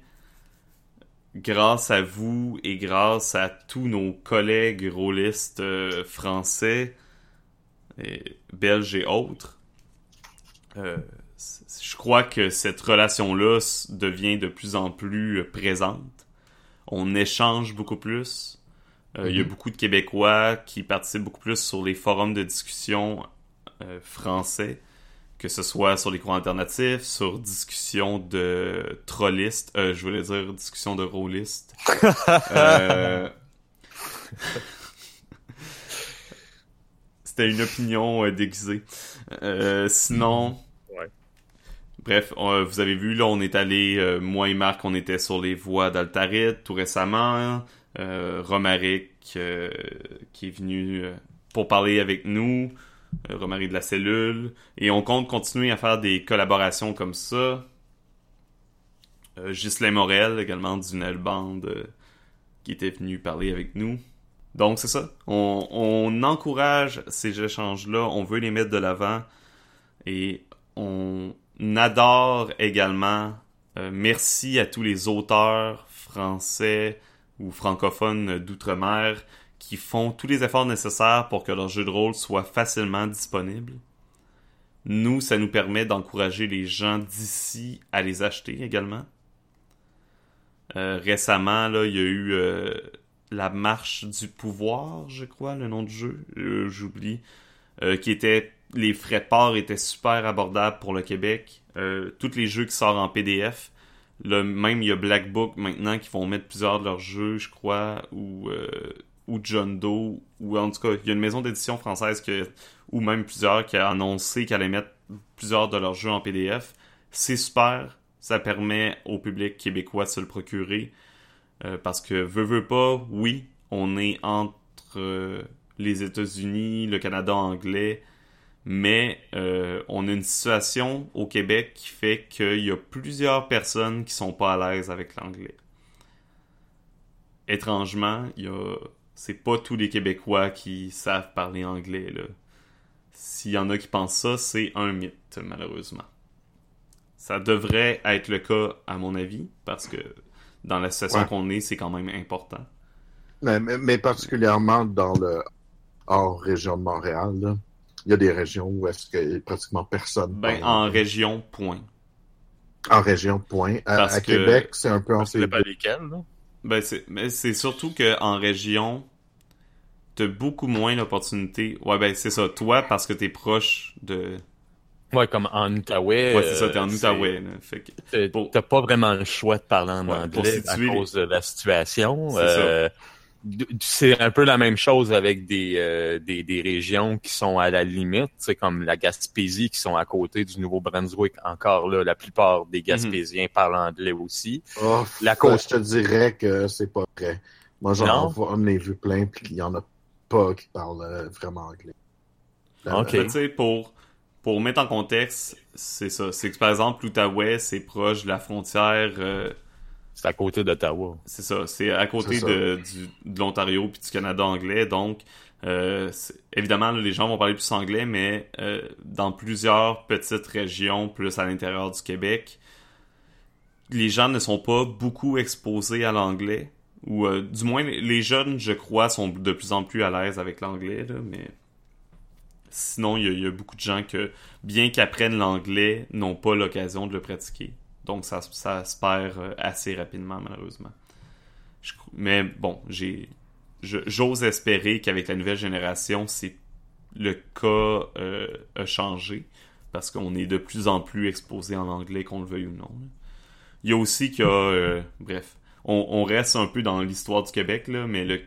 grâce à vous et grâce à tous nos collègues rôlistes euh, français, et belges et autres, euh, je crois que cette relation-là devient de plus en plus présente. On échange beaucoup plus. Euh, il y a
Mhm.
beaucoup de Québécois qui participent beaucoup plus sur les forums de discussion français, que ce soit sur les cours alternatifs, sur discussion de trollistes, euh, je voulais dire discussion de rôlistes. Euh, C'était une opinion euh, déguisée. Euh, sinon,
Ouais.
bref, on- vous avez vu, là, on est allé, euh, moi et Marc, on était sur les voies d'Altarit tout récemment. Euh, Romaric, euh, qui est venu euh, pour parler avec nous. Euh, Romaric de la cellule. Et on compte continuer à faire des collaborations comme ça. Euh, Ghislain Morel, également du Band, euh, qui était venu parler avec nous. Donc, c'est ça. On, on encourage ces échanges-là. On veut les mettre de l'avant. Et on adore également. euh, merci à tous les auteurs français ou francophones d'outre-mer qui font tous les efforts nécessaires pour que leur jeu de rôle soit facilement disponible. Nous, ça nous permet d'encourager les gens d'ici à les acheter également. Euh, récemment, là, il y a eu euh, la marche du pouvoir, je crois, le nom du jeu, euh, j'oublie, euh, qui était les frais de port étaient super abordables pour le Québec. Euh, tous les jeux qui sortent en PDF, le même il y a Black Book maintenant qui vont mettre plusieurs de leurs jeux, je crois, ou euh, ou John Doe, ou en tout cas, il y a une maison d'édition française que, ou même plusieurs qui a annoncé qu'elle allait mettre plusieurs de leurs jeux en PDF. C'est super, ça permet au public québécois de se le procurer. Euh, parce que, veut, veut pas, oui, on est entre euh, les États-Unis, le Canada anglais, mais euh, on a une situation au Québec qui fait qu'il y a plusieurs personnes qui sont pas à l'aise avec l'anglais. Étrangement, il y a c'est pas tous les Québécois qui savent parler anglais. S'il y en a qui pensent ça, c'est un mythe malheureusement. Ça devrait être le cas à mon avis parce que dans la situation
Ouais.
qu'on est, c'est quand même important.
Mais, mais- mais particulièrement dans le hors région de Montréal, là, il y a des régions où est-ce que pratiquement personne
Ben en
anglais.
région point.
En région, point. À,
Parce
à
que-
Québec, c'est un peu en
dépend lesquels, là.
Ben, c'est, mais c'est surtout que en région, t'as beaucoup moins d'opportunités. Ouais, ben, c'est ça. Toi, parce que t'es proche de.
Ouais, comme en Outaouais.
Ouais, c'est ça, t'es en
euh,
Outaouais, Pour-
T'as pas vraiment le choix de parler en
Ouais,
anglais à
situer
cause de la situation.
C'est
Euh, d- C'est un peu la même chose avec des, euh, des, des régions qui sont à la limite, comme la Gaspésie qui sont à côté du Nouveau-Brunswick. Encore là, la plupart des Gaspésiens parlent anglais aussi.
Oh,
La côte.
Je te dirais que c'est pas vrai. Moi, j'en ai vu plein, puis il y en a pas qui parlent euh, vraiment anglais. Là,
Ok.
Mais tu sais, pour, pour mettre en contexte, c'est ça. C'est que par exemple, l'Outaouais, c'est proche de la frontière. euh,
C'est à côté d'Ottawa.
c'est ça. C'est à côté de, du, de l'Ontario puis du Canada anglais. Donc, euh, évidemment, là, les gens vont parler plus anglais, mais euh, dans plusieurs petites régions, plus à l'intérieur du Québec, les gens ne sont pas beaucoup exposés à l'anglais. Ou euh, du moins, les- jeunes, je crois, sont de plus en plus à l'aise avec l'anglais, mais sinon, il y, y a beaucoup de gens que, bien qu'apprennent l'anglais, n'ont pas l'occasion de le pratiquer. Donc, ça, ça se perd euh, assez rapidement, malheureusement. Je- mais bon, j'ai, j'ose espérer qu'avec la nouvelle génération, c'est le cas euh, a changé parce qu'on est de plus en plus exposé en anglais, qu'on le veuille ou non. là. Il y a aussi qu'il y a, euh, bref, on, on reste un peu dans l'histoire du Québec là, mais le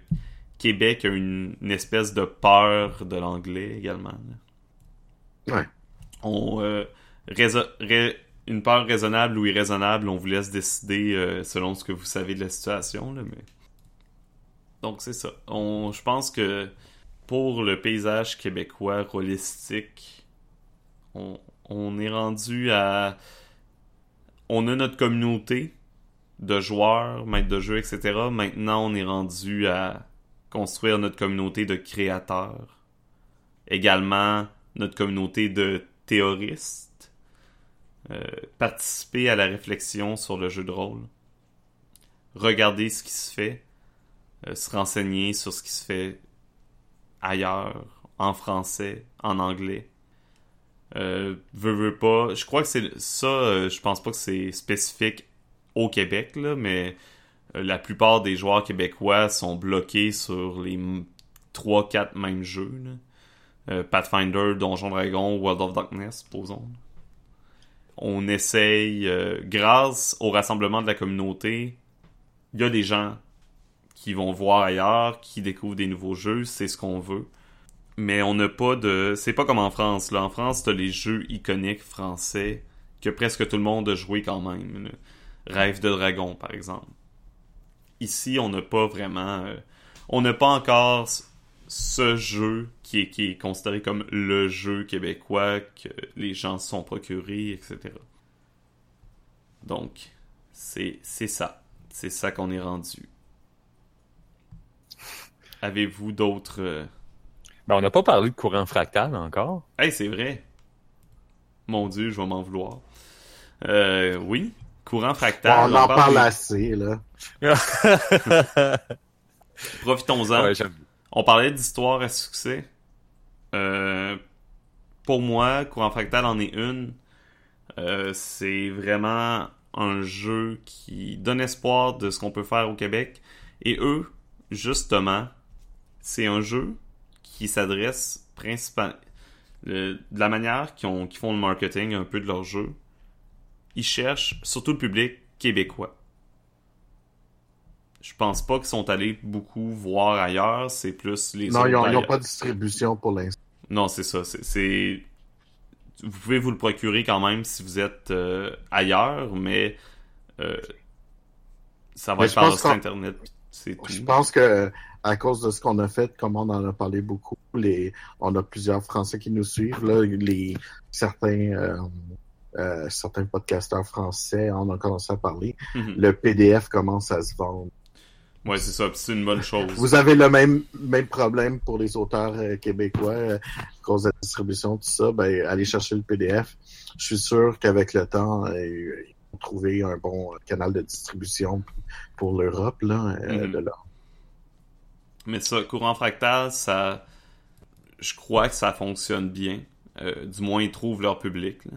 Québec a une, une espèce de peur de l'anglais également. là.
Ouais.
On euh, ré- une peur raisonnable ou irraisonnable, on vous laisse décider euh, selon ce que vous savez de la situation. Mais... Donc c'est ça. Je pense que pour le paysage québécois holistique, on, on est rendu à... On a notre communauté de joueurs, maîtres de jeu, etc. Maintenant, on est rendu à construire notre communauté de créateurs. Également, notre communauté de théoristes. Euh, participer à la réflexion sur le jeu de rôle. Regarder ce qui se fait. Euh, se renseigner sur ce qui se fait ailleurs, en français, en anglais. Euh, veux, veux pas. Je crois que c'est ça, je pense pas que c'est spécifique au Québec, là, mais la plupart des joueurs québécois sont bloqués sur les 3-4 mêmes jeux. là. Pathfinder, Donjon Dragon, World of Darkness, posons. On essaye, euh, grâce au rassemblement de la communauté, il y a des gens qui vont voir ailleurs, qui découvrent des nouveaux jeux, c'est ce qu'on veut. Mais on n'a pas de... C'est pas comme en France. Là. En France, t'as les jeux iconiques français que presque tout le monde a joué quand même. Rêve de Dragon, par exemple. Ici, on n'a pas vraiment... euh, on n'a pas encore ce jeu qui est, qui est considéré comme le jeu québécois que les gens se sont procurés, etc. Donc, c'est c'est ça. C'est ça qu'on est rendu. Avez-vous d'autres... euh,
Ben, on n'a pas parlé de courant fractal encore.
Hey, c'est vrai. Mon Dieu, je vais m'en vouloir. Euh, oui, courant fractal.
on en parle assez, là.
Profitons-en.
Ouais.
On parlait d'histoire à succès. Euh, pour moi, Courant Fractal en est une. Euh, c'est vraiment un jeu qui donne espoir de ce qu'on peut faire au Québec. Et eux, justement, c'est un jeu qui s'adresse principalement de la manière qu'ils ont- qu'ils font le marketing un peu de leur jeu. Ils cherchent surtout le public québécois. Je pense pas qu'ils sont allés beaucoup voir ailleurs, c'est plus les
Non, ils n'ont pas de distribution pour l'instant.
Non, c'est ça. C'est, Vous pouvez vous le procurer quand même si vous êtes euh, ailleurs, mais euh, ça va
Mais
être par le site internet. C'est tout.
Je pense que à cause de ce qu'on a fait, comme on en a parlé beaucoup, les, on a plusieurs Français qui nous suivent. Là, les certains euh, euh, certains podcasteurs français en ont commencé à parler.
Mhm.
Le PDF commence à se vendre.
Ouais, c'est ça. c'est une bonne chose.
Vous avez le même même problème pour les auteurs euh, québécois euh, à cause de la distribution, tout ça. Ben, allez chercher le PDF. Je suis sûr qu'avec le temps, euh, ils vont trouver un bon canal de distribution pour l'Europe là.
Mhm.
de là.
Mais ça, courant fractal, ça. Je crois que ça fonctionne bien. Du moins, ils trouvent leur public. là.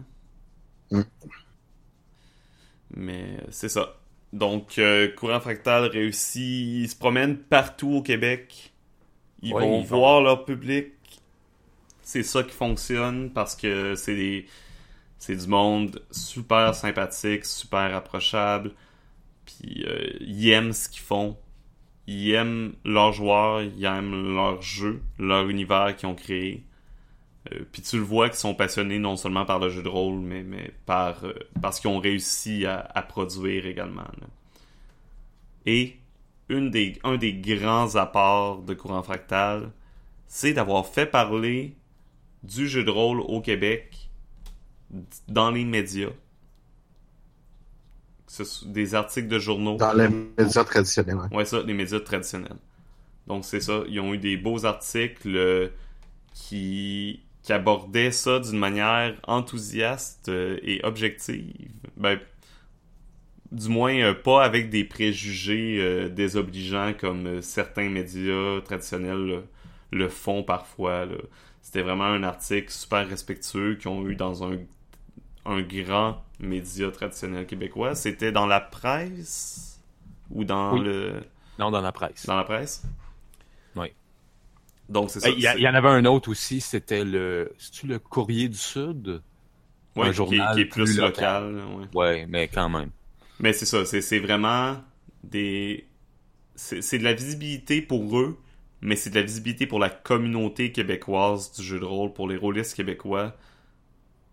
Mm.
Mais c'est ça. Donc, euh, courant fractal réussit. Ils se promènent partout au Québec. Ils
Ouais,
vont
ils vont-
voir leur public. C'est ça qui fonctionne parce que c'est des. C'est du monde super sympathique, super approchable. Puis euh, ils aiment ce qu'ils font ils aiment leurs joueurs, ils aiment leur jeu, leur univers qu'ils ont créé. Euh, puis tu le vois qu'ils sont passionnés non seulement par le jeu de rôle, mais, mais par euh, parce qu'ils ont réussi à, à produire également. là. Et une des, un des grands apports de Courant Fractal, c'est d'avoir fait parler du jeu de rôle au Québec dans les médias. Des articles de journaux.
Dans les médias traditionnels. ouais.
Ouais, ça, les médias traditionnels. Donc, c'est ça. Ils ont eu des beaux articles euh, qui, qui abordaient ça d'une manière enthousiaste euh, et objective. Ben, du moins, euh, pas avec des préjugés euh, désobligeants comme certains médias traditionnels le font parfois. C'était vraiment un article super respectueux qu'ils ont eu dans un, un grand média traditionnel québécois. C'était dans la presse ou dans
Oui.
le
Non, dans la presse.
dans la presse?
Oui.
Donc c'est ça.
Il y, en avait un autre aussi, c'était le. C'est-tu le Courrier du Sud? Un
qui,
journal
qui est plus
plus
local. ouais.
Ouais, mais quand même.
Mais c'est ça, c'est vraiment des. C'est c'est de la visibilité pour eux, mais c'est de la visibilité pour la communauté québécoise du jeu de rôle, pour les rôlistes québécois.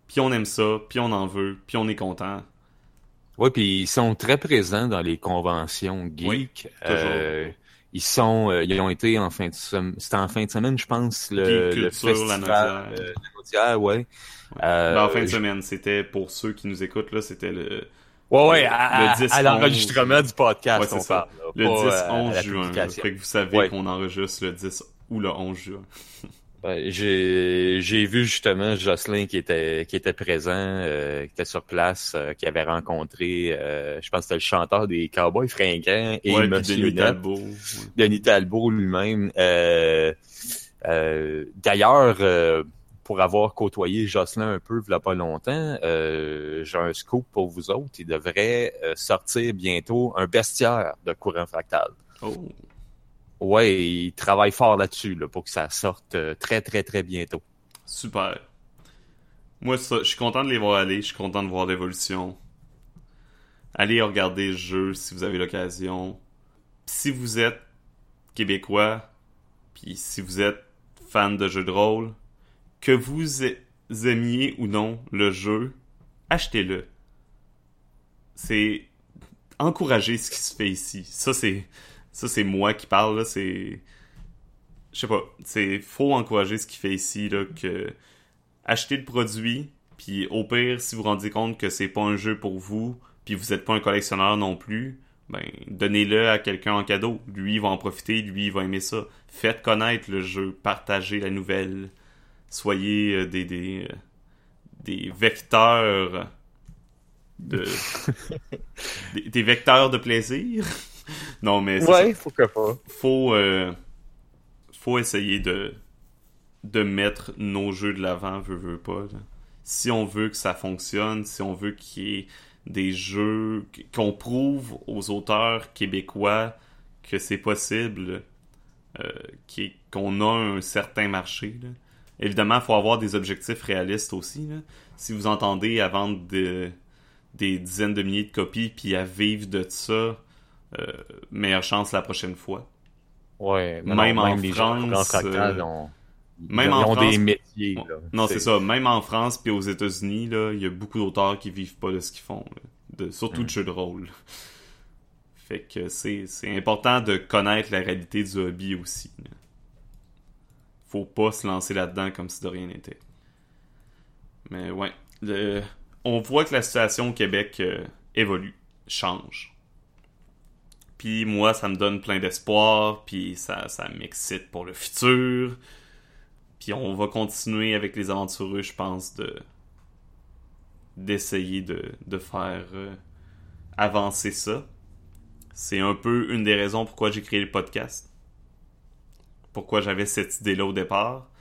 puis on aime ça, puis on en veut, puis on est content.
Oui, puis ils sont très présents dans les conventions geek.
Oui,
Euh, ils sont, euh, ils ont été en fin de semaine, c'était en fin de semaine, je pense, le, le
Culture, la
festival,
Naudière.
euh, la Naudière, ouais. Euh,
Ben, en fin de
je-
semaine, c'était pour ceux qui nous écoutent, là, c'était le,
Ouais, ouais,
le
à, à-
10,
à l'enregistrement du podcast,
Ouais, c'est
on
ça.
parle. là,
le
pas, euh, à
10-11
la
juin. Fait que vous savez
Ouais.
qu'on enregistre le 10 ou le 11 juin.
Ouais, j'ai vu justement Jocelyn qui était qui était présent, euh, qui était sur place, euh, qui avait rencontré, euh, je pense que c'était le chanteur des Cowboys fringants et
ouais,
Monsieur
Denis
Net,
Talbot. ouais.
Denis Talbot lui-même. Euh, euh, D'ailleurs, euh, pour avoir côtoyé Jocelyn un peu il y a pas longtemps, euh, j'ai un scoop pour vous autres. Il devrait sortir bientôt un bestiaire de courant fractal.
Oh,
Ouais, il travaille fort là-dessus là, pour que ça sorte euh, très très très bientôt.
super. Moi, ça, je suis content de les voir aller, je suis content de voir l'évolution. Allez regarder le jeu si vous avez l'occasion. Si vous êtes québécois, puis si vous êtes fan de jeux de rôle, que vous aimiez ou non le jeu, achetez-le. C'est encourager ce qui se fait ici. Ça c'est ça c'est moi qui parle là, c'est je sais pas, c'est faut encourager ce qui fait ici là que acheter le produit puis au pire si vous vous rendez compte que c'est pas un jeu pour vous, puis vous êtes pas un collectionneur non plus, ben donnez-le à quelqu'un en cadeau. Lui il va en profiter, lui il va aimer ça. Faites connaître le jeu, partagez la nouvelle. Soyez euh, des des euh, des vecteurs de des, des vecteurs de plaisir. non mais c'est ça.
pourquoi pas.
faut euh, faut essayer de de mettre nos jeux de l'avant, veut veut pas. là. Si on veut que ça fonctionne, si on veut qu'il y ait des jeux qu'on prouve aux auteurs québécois que c'est possible, euh, qu'on a un certain marché. là. Évidemment, il faut avoir des objectifs réalistes aussi. là. Si vous entendez à vendre de- des dizaines de milliers de copies puis à vivre de ça, euh, meilleure chance la prochaine fois.
Ouais, mais
Même
non,
en France, euh,
ont,
même
ils
en
ont
France-
des métiers. Là.
Non, c'est ça. Même en France puis aux États-Unis, il y a beaucoup d'auteurs qui vivent pas de ce qu'ils font, là. de, surtout
Mm.
de jeux de rôle. Fait que c'est c'est important de connaître la réalité du hobby aussi. là. Faut pas se lancer là-dedans comme si de rien n'était. Mais ouais, le- on voit que la situation au Québec euh, évolue, change. Puis moi, ça me donne plein d'espoir, puis ça, ça m'excite pour le futur. Puis on va continuer avec les aventureux, je pense, de d'essayer de, de faire euh, avancer ça. C'est un peu une des raisons pourquoi j'ai créé le podcast. Pourquoi j'avais cette idée-là au départ.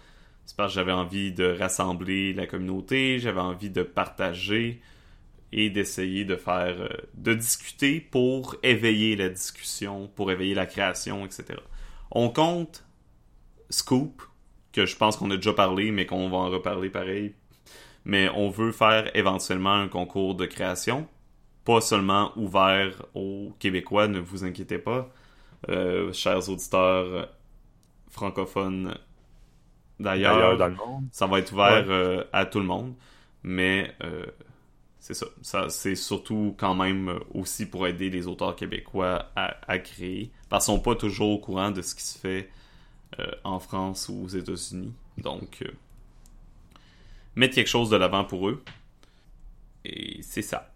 C'est parce que j'avais envie de rassembler la communauté, j'avais envie de partager et d'essayer de faire euh, de discuter pour éveiller la discussion, pour éveiller la création, etc. On compte Scoop, que je pense qu'on a déjà parlé, mais qu'on va en reparler pareil. Mais on veut faire éventuellement un concours de création, pas seulement ouvert aux Québécois, ne vous inquiétez pas, euh, chers auditeurs francophones
D'ailleurs.
Ça va être ouvert euh, à tout le monde, mais euh, c'est ça. ça c'est surtout quand même euh, aussi pour aider les auteurs québécois à, créer, parce qu'ils sont pas toujours au courant de ce qui se fait euh, en France ou aux États-Unis. Donc, euh, mettre quelque chose de l'avant pour eux. Et c'est ça.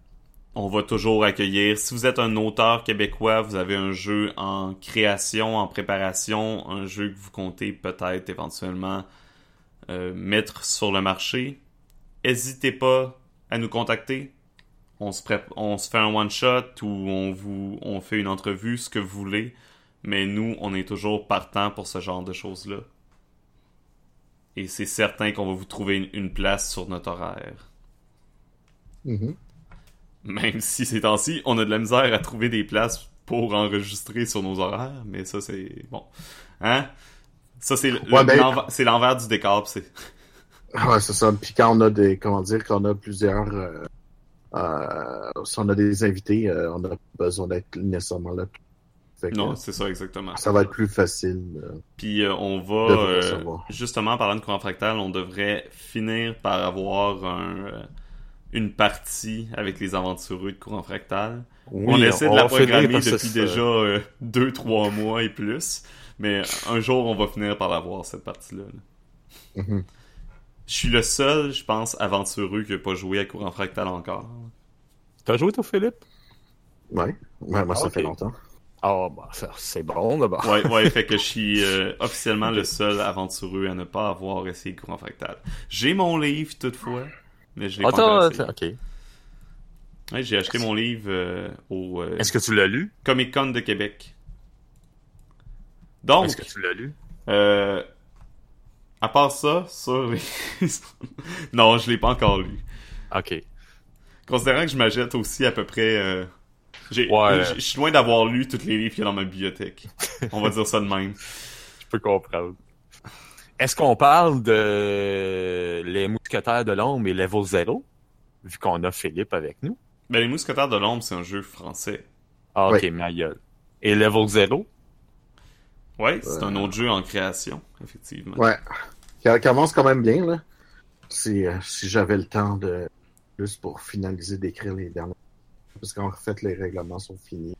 On va toujours accueillir. Si vous êtes un auteur québécois, vous avez un jeu en création, en préparation, un jeu que vous comptez peut-être éventuellement mettre sur le marché, n'hésitez pas à nous contacter. On se, prép- on se fait un one-shot ou on, vous, on fait une entrevue, ce que vous voulez. Mais nous, on est toujours partant pour ce genre de choses-là. Et c'est certain qu'on va vous trouver une, une place sur notre horaire.
Mhm.
Même si ces temps-ci, on a de la misère à trouver des places pour enregistrer sur nos horaires, mais ça c'est bon. Hein? Ça c'est
Ouais, ben-
l'envers- du décor, c'est
Ouais, c'est ça. Puis quand on a des, comment dire, quand on a plusieurs, euh, euh, si on a des invités, euh, on a besoin d'être nécessairement là. Que
Non, c'est ça exactement.
ça va être plus facile. euh,
Puis euh, on va, justement, en parlant de courant fractal, on devrait finir par avoir un, une partie avec les aventureux de courant fractal.
Oui,
on essaie de la programmer depuis déjà euh, deux, trois mois et plus. Mais un jour, on va finir par l'avoir, cette partie-là. là.
Mhm.
Je suis le seul, je pense, aventureux qui n'a pas joué à courant fractal encore.
T'as joué, toi, Philippe?
Ouais. Ouais, moi, ça
Ok.
fait longtemps.
Ah, bah, ça, c'est bon, d'abord.
Ouais, ouais, fait que je suis euh, officiellement le seul aventureux à ne pas avoir essayé courant fractal. J'ai mon livre, toutefois, mais je l'ai pas
Attends,
encore essayé.
ok.
Ouais, j'ai acheté mon livre euh, au euh,
Est-ce que tu l'as lu?
Comic Con de Québec. Donc,
Est-ce que tu l'as lu?
À part ça, sur les... non, je l'ai pas encore lu.
Ok.
Considérant que je m'achète aussi à peu près... euh, j'ai-
Ouais.
Je je suis loin d'avoir lu tous les livres qu'il y a dans ma bibliothèque. On va dire ça de même.
Je peux comprendre. Est-ce qu'on parle de Les Mousquetaires de l'Ombre et Level Zero? Vu qu'on a Philippe avec nous?
Ben, Les Mousquetaires de l'Ombre, c'est un jeu français.
Ah, ok,
Oui.
ma gueule. Et Level Zero?
Ouais, c'est
Euh.
un autre jeu en création, effectivement.
Ouais. Qui avance quand même bien, là. Si, euh, si j'avais le temps de. Juste pour finaliser d'écrire les derniers. Parce qu'en fait, les règlements sont finis.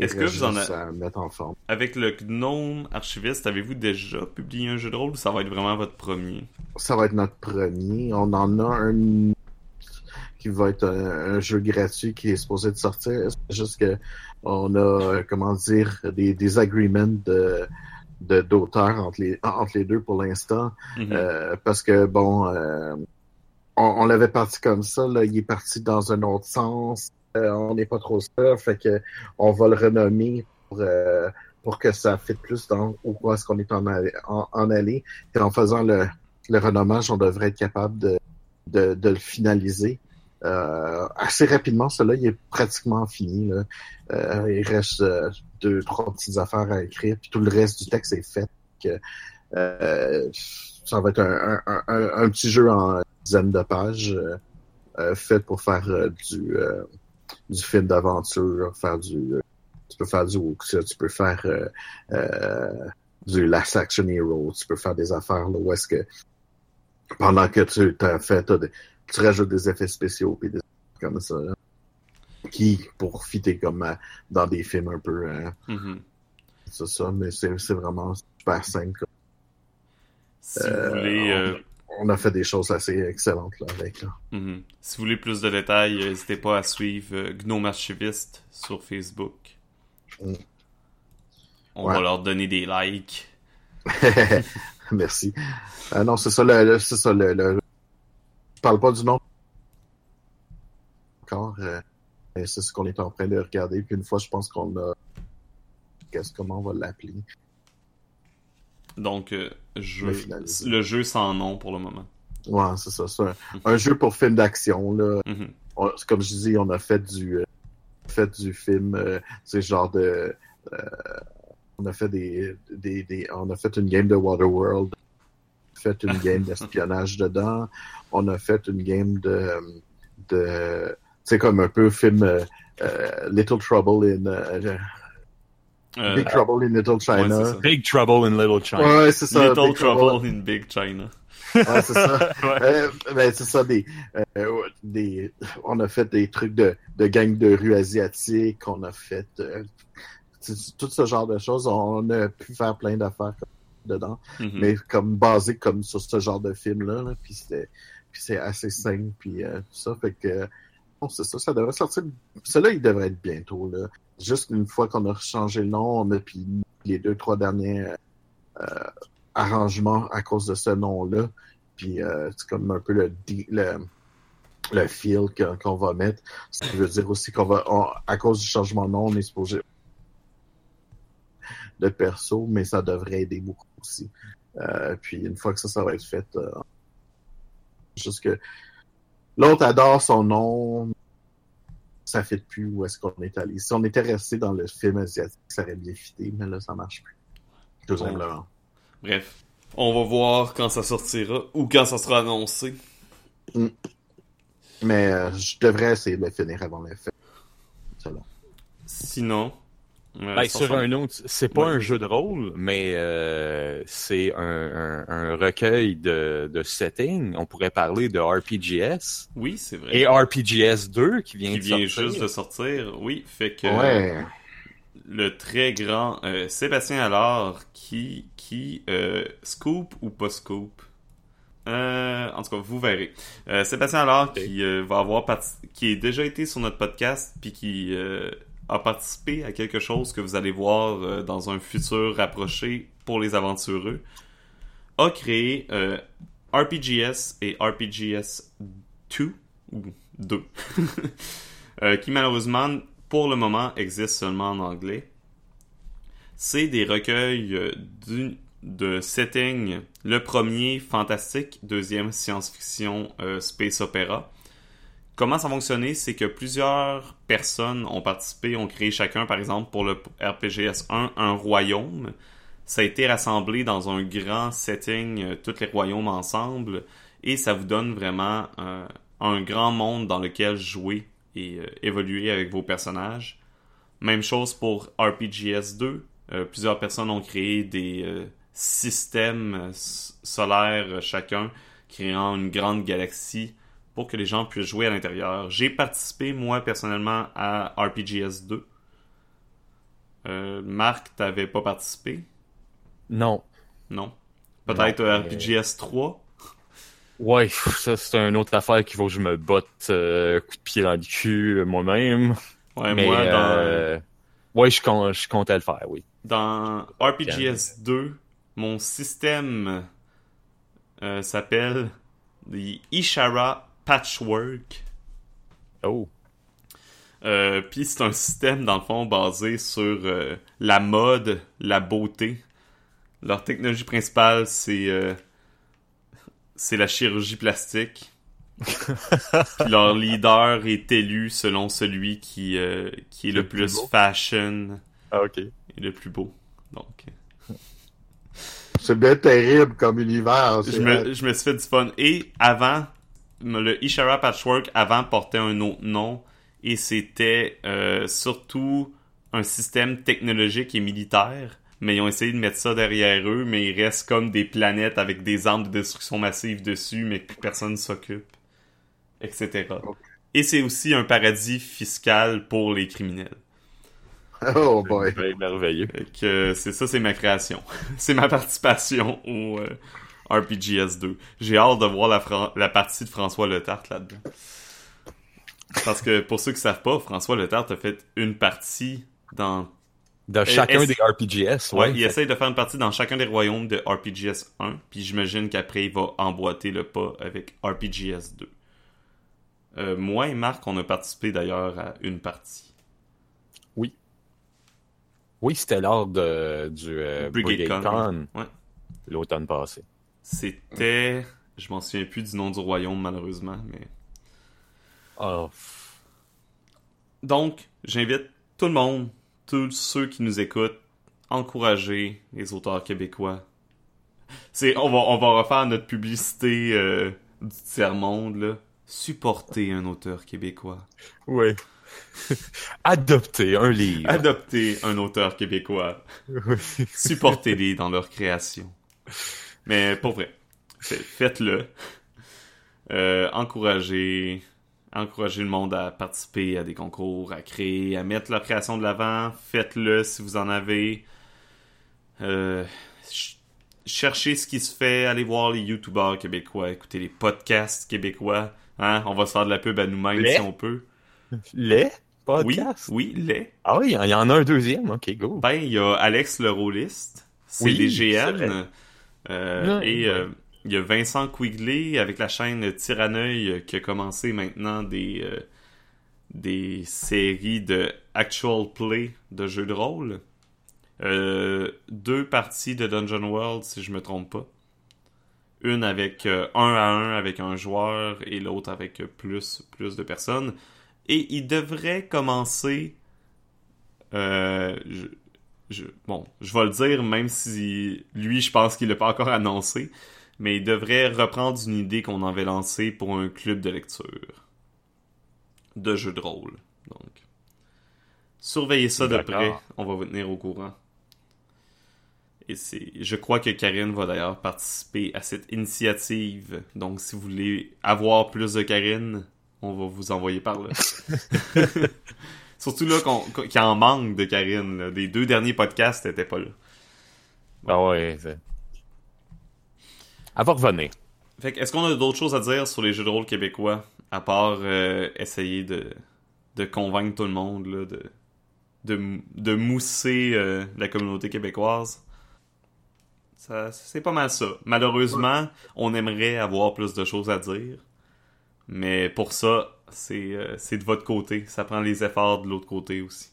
Est-ce que vous en
juste
a-
à mettre en forme.
Avec le Gnome Archiviste, avez-vous déjà publié un jeu de rôle ou ça va être vraiment votre premier?
Ça va être notre premier. On en a un qui va être un, un jeu gratuit qui est supposé de sortir. C'est juste que on a, euh, comment dire, des, des agreements de de- d'auteurs entre les entre les deux pour l'instant.
Mhm.
Euh, parce que bon, euh, on, on l'avait parti comme ça, là, il est parti dans un autre sens. Euh, on n'est pas trop sûr, fait que on va le renommer pour, euh, pour que ça fitte plus dans où est-ce qu'on est en, en, en allé. Et en faisant le, le renommage, on devrait être capable de, de, de le finaliser. Euh, assez rapidement, cela il est pratiquement fini. Là. Euh, il reste euh, deux, trois petites affaires à écrire, puis tout le reste du texte est fait. Euh, ça va être un, petit jeu en dizaine de pages euh, euh, fait pour faire du, film d'aventure, faire du tu peux faire du Wuxia, tu peux faire du Last Action Hero, tu peux faire des affaires là, où est-ce que pendant que tu t'as fait, tu rajoutes des effets spéciaux puis des comme ça. Qui pour fitter comme euh, dans des films un peu euh,
Mhm.
c'est ça, mais c'est vraiment super simple.
Si
Euh,
vous voulez... euh,
On a fait des choses assez excellentes là, avec là.
mhm. Si vous voulez plus de détails, euh, n'hésitez pas à suivre euh, Gnome Archiviste sur Facebook.
Mm.
On
Ouais.
va leur donner des likes.
Merci. Euh, non, c'est ça le, le- c'est ça le, le- Je parle pas du nom encore. euh, mais c'est ce qu'on est en train de regarder. Puis une fois, je pense qu'on a. Qu'est-ce comment on va l'appeler?
Donc, euh, jeu-
Le
jeu sans nom pour le moment.
Ouais, c'est ça. C'est un, un jeu pour film d'action là.
Mhm.
On- comme je dis, on a fait du euh, fait du film, euh, c'est genre de euh, on a fait des, des, des on a fait une game de Waterworld, on a fait une game d'espionnage dedans, on a fait une game de de c'est comme un peu film euh, euh, Little Trouble in euh,
Euh,
Big Trouble in Little China.
Big Trouble in Little China.
Ouais, c'est ça.
Little
Big
Trouble in Big China.
Ouais, c'est ça.
Ouais.
Euh, ben, c'est ça, des, euh, des, on a fait des trucs de, de gang de rue asiatique, on a fait euh, tout ce genre de choses. On a pu faire plein d'affaires dedans,
Mhm.
mais comme basé comme sur ce genre de film-là. Là, puis c'était puis c'est assez simple, puis euh, tout ça. Fait que c'est ça, ça devrait sortir. Celui-là, il devrait être bientôt. Là. Juste une fois qu'on a changé le nom, puis les deux, trois derniers euh, arrangements à cause de ce nom-là. Puis euh, c'est comme un peu le, le, feel qu'on va mettre. Ça veut dire aussi qu'on va, à cause du changement de nom, on est supposé de perso, mais ça devrait aider beaucoup aussi. Euh, puis une fois que ça, ça va être fait, euh, juste que l'autre adore son nom, ça fait plus où est-ce qu'on est allé. Si on était resté dans le film asiatique, ça aurait bien fité, mais là, ça marche plus. Tout simplement.
Bref, on va voir quand ça sortira ou quand ça sera annoncé.
Mais euh, je devrais essayer de le finir avant le long.
Sinon,
Ben,
sur
un autre, c'est pas
Ouais.
un jeu de rôle, mais euh, c'est un, un, un recueil de, de settings. On pourrait parler de RPGS
Oui, c'est vrai.
et RPGS 2 qui vient
qui
de
vient
sortir.
juste de sortir. Oui, fait que
Ouais.
le très grand euh, Sébastien Allard qui qui euh, scoop ou pas scoop? Euh, en tout cas, vous verrez. Euh, Sébastien Allard qui euh, va avoir parti- qui a déjà été sur notre podcast puis qui a participé à quelque chose que vous allez voir euh, dans un futur rapproché pour les aventureux, a créé euh, RPGS et RPGS 2 ou 2 euh, qui malheureusement pour le moment existe seulement en anglais. C'est des recueils de setting. Le premier, fantastique. Deuxième, science-fiction, space opéra. Comment ça fonctionnait, c'est que plusieurs personnes ont participé, ont créé chacun, par exemple, pour le RPGS 1, un royaume. Ça a été rassemblé dans un grand setting, euh, tous les royaumes ensemble, et ça vous donne vraiment euh, un grand monde dans lequel jouer et euh, évoluer avec vos personnages. Même chose pour RPGS 2. Euh, plusieurs personnes ont créé des systèmes solaires chacun, créant une grande galaxie pour que les gens puissent jouer à l'intérieur. J'ai participé, moi, personnellement, à RPGS 2. Euh, Marc, t'avais pas participé?
Non.
Non. Peut-être
Non,
euh,
mais-
RPGS 3?
Ouais, ça c'est une autre affaire qu'il faut que je me botte euh, coup de pied dans le cul euh, moi-même.
Ouais,
mais
moi, dans...
euh, ouais, je, com- je comptais le faire, oui.
Dans RPGS 2, mon système s'appelle The Ishara Patchwork.
Oh.
Euh, Puis c'est un système, dans le fond, basé sur euh, la mode, la beauté. Leur technologie principale, c'est euh, c'est la chirurgie plastique. Puis leur leader est élu selon celui qui, euh, qui est le,
Le plus
fashion
Ah, ok.
et le plus beau. Donc,
C'est bien terrible comme univers.
je me, je me suis fait du fun. Et avant, le Ishara Patchwork avant portait un autre nom et c'était euh, surtout un système technologique et militaire. Mais ils ont essayé de mettre ça derrière eux, mais il reste comme des planètes avec des armes de destruction massive dessus, mais que personne s'occupe, etc. Et c'est aussi un paradis fiscal pour les criminels.
Oh boy.
Ben, merveilleux.
Que c'est ça, c'est ma création. c'est ma participation au euh, RPGS 2. J'ai hâte de voir la, partie de François Letarte là-dedans. Parce que pour ceux qui savent pas, François Letarte a fait une partie dans...
De chacun des RPGS,
Ouais,
ouais.
il essaye de faire une partie dans chacun des royaumes de RPGS 1, puis j'imagine qu'après il va emboîter le pas avec RPGS 2. Euh, moi et Marc, on a participé d'ailleurs à une partie.
Oui, c'était lors de, du euh,
Brigade ouais.
l'automne passé.
C'était... Je m'en souviens plus du nom du royaume malheureusement, mais...
Oh.
Donc, j'invite tout le monde, tous ceux qui nous écoutent, encourager les auteurs québécois. C'est, on va, on va refaire notre publicité euh, du tiers-monde, là. Supporter un auteur québécois.
Ouais. Adopter un livre.
Adopter un auteur québécois. Supportez-les dans leur création. Mais pour vrai, fait- faites-le. Euh, encouragez, encouragez le monde à participer à des concours, à créer, à mettre leur création de l'avant. Faites-le si vous en avez. Euh, ch- cherchez ce qui se fait, allez voir les youtubeurs québécois, écoutez les podcasts québécois. Hein? On va se faire de la pub à nous-mêmes
Les?
si on peut.
Les
Oui,
podcasts?
oui, les.
Ah oui, il y en a un deuxième. Ok, go.
Ben, il y a Alex le rôliste, c'est
Oui, c'est
GN. Euh,
Ouais,
et euh, il y a Vincent Quigley avec la chaîne Tyranneuil euh, qui a commencé maintenant des, euh, des séries de actual play de jeux de rôle. Deux parties de Dungeon World, si je me trompe pas. Une avec un à un avec un joueur et l'autre avec plus, plus de personnes. Et il devrait commencer. je, je- bon, je vais le dire, même si lui, je pense qu'il l'a pas encore annoncé, mais il devrait reprendre une idée qu'on avait lancée pour un club de lecture de jeux de rôle. Donc, Surveillez ça de près. On va vous tenir au courant. Et c'est, je crois que Karine va d'ailleurs participer à cette initiative. Donc, si vous voulez avoir plus de Karine, on va vous envoyer par là. Surtout là qu'il en manque de Karine. là. Les deux derniers podcasts n'étaient pas là.
Ah ouais. c'est- Elle va revenir.
Fait que, est-ce qu'on a d'autres choses à dire sur les jeux de rôle québécois, à part euh, essayer de, de convaincre tout le monde, là, de, de, de mousser euh, la communauté québécoise? Ça, c'est pas mal ça. Malheureusement, on aimerait avoir plus de choses à dire, mais pour ça, c'est euh, c'est de votre côté. Ça prend les efforts de l'autre côté aussi.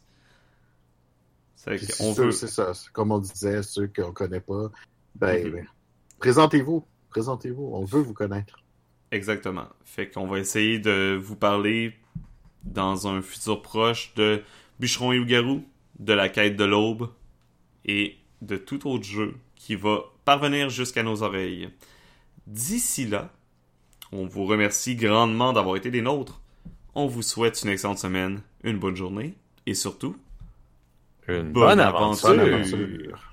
C'est veut...
ça. Comme on disait, ceux qu'on connaît pas, ben,
Mhm.
ben, présentez-vous. Présentez-vous. On veut vous connaître.
Exactement. Fait qu'on va essayer de vous parler dans un futur proche de Bûcheron et Loup-Garou, de la quête de l'aube et de tout autre jeu qui va parvenir jusqu'à nos oreilles. D'ici là, on vous remercie grandement d'avoir été des nôtres. On vous souhaite une excellente semaine, une bonne journée et surtout,
Une
Bonne
bonne
aventure.
aventure.
Bonne aventure.